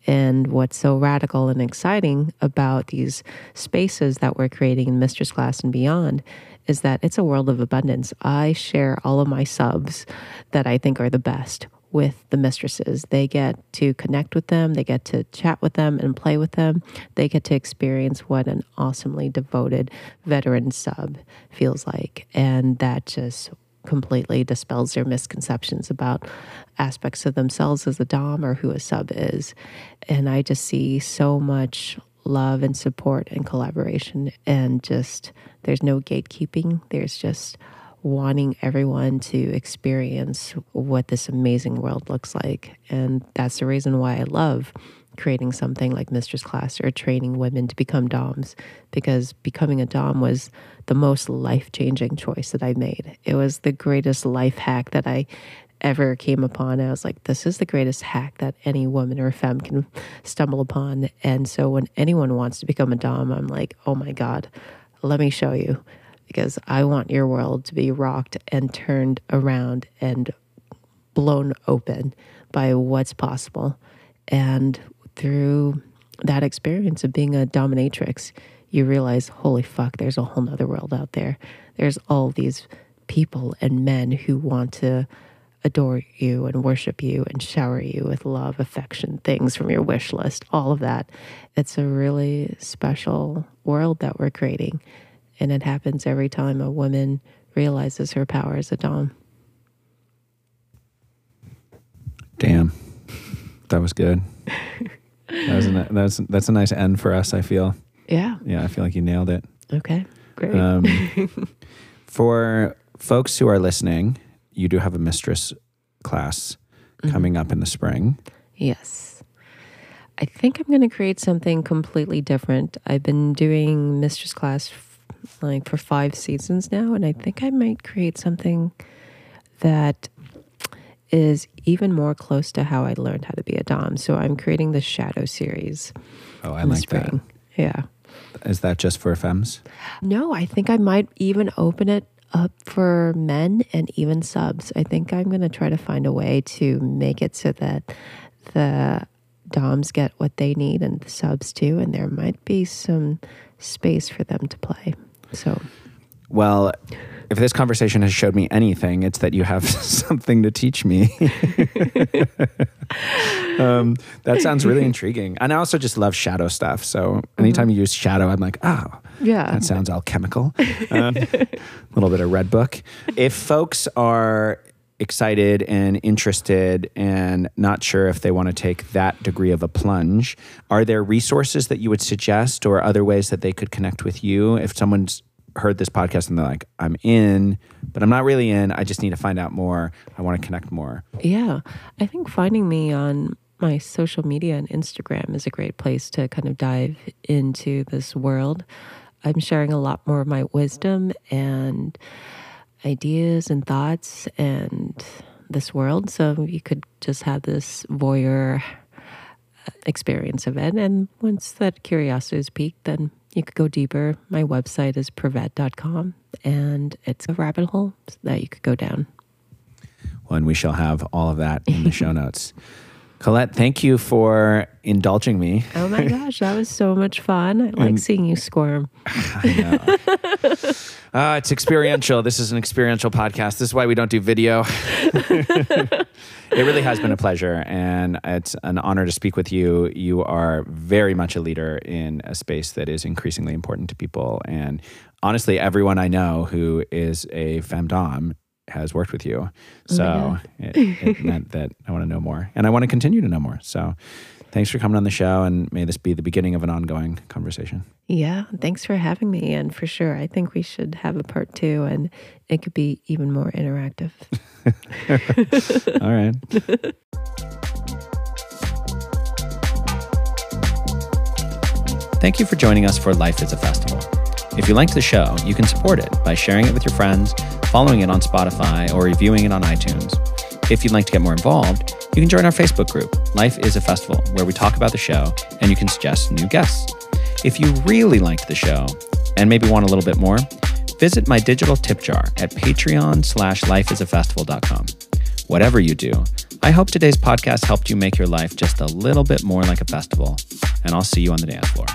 And what's so radical and exciting about these spaces that we're creating in Mistress Class and beyond is that it's a world of abundance. I share all of my subs that I think are the best with the mistresses. They get to connect with them, they get to chat with them and play with them. They get to experience what an awesomely devoted veteran sub feels like. And that just completely dispels their misconceptions about aspects of themselves as a Dom or who a sub is. And I just see so much love and support and collaboration and just there's no gatekeeping. There's just wanting everyone to experience what this amazing world looks like. And that's the reason why I love creating something like Mistress Class or training women to become DOMs because becoming a DOM was the most life changing choice that I made. It was the greatest life hack that I ever came upon. I was like, this is the greatest hack that any woman or femme can stumble upon. And so when anyone wants to become a Dom, I'm like, oh my God, let me show you because I want your world to be rocked and turned around and blown open by what's possible. And through that experience of being a dominatrix, you realize, holy fuck, there's a whole nother world out there. There's all these people and men who want to adore you and worship you and shower you with love, affection, things from your wish list, all of that. It's a really special world that we're creating. And it happens every time a woman realizes her power as a Dom. Damn, that was good. That was a, that's that's a nice end for us. I feel. Yeah. Yeah, I feel like you nailed it. Okay. Great. Um, for folks who are listening, you do have a mistress class coming up in the spring. Yes. I think I'm going to create something completely different. I've been doing mistress class like for 5 seasons now and I think I might create something that is even more close to how I learned how to be a Dom. So I'm creating the Shadow series. Oh, I like that. Yeah. Is that just for femmes? No, I think I might even open it up for men and even subs. I think I'm going to try to find a way to make it so that the DOMs get what they need and the subs too. And there might be some space for them to play. So, Well, if this conversation has showed me anything, it's that you have something to teach me. um, that sounds really intriguing. And I also just love shadow stuff. So anytime mm-hmm. you use shadow, I'm like, oh, yeah. that sounds alchemical. Um, a little bit of red book. If folks are excited and interested and not sure if they want to take that degree of a plunge, are there resources that you would suggest or other ways that they could connect with you? If someone's heard this podcast and they're like, I'm in, but I'm not really in. I just need to find out more. I want to connect more. Yeah. I think finding me on my social media and Instagram is a great place to kind of dive into this world. I'm sharing a lot more of my wisdom and ideas and thoughts and this world. So you could just have this voyeur uh, experience of it. And once that curiosity is piqued, then you could go deeper. My website is pervette.com and it's a rabbit hole that you could go down. Well, and we shall have all of that in the show notes. Colette, thank you for indulging me. Oh my gosh, that was so much fun. I like seeing you squirm. Uh, it's experiential. this is an experiential podcast. This is why we don't do video. it really has been a pleasure, and it's an honor to speak with you. You are very much a leader in a space that is increasingly important to people. And honestly, everyone I know who is a femdom has worked with you. Oh so it, it meant that I want to know more, and I want to continue to know more. So thanks for coming on the show, and may this be the beginning of an ongoing conversation. Yeah, thanks for having me. And for sure, I think we should have a part two and it could be even more interactive. All right. Thank you for joining us for Life is a Festival. If you liked the show, you can support it by sharing it with your friends, following it on Spotify, or reviewing it on iTunes. If you'd like to get more involved, you can join our Facebook group, Life is a Festival, where we talk about the show and you can suggest new guests. If you really liked the show and maybe want a little bit more, visit my digital tip jar at patreon slash lifeisafestival.com. Whatever you do, I hope today's podcast helped you make your life just a little bit more like a festival, and I'll see you on the dance floor.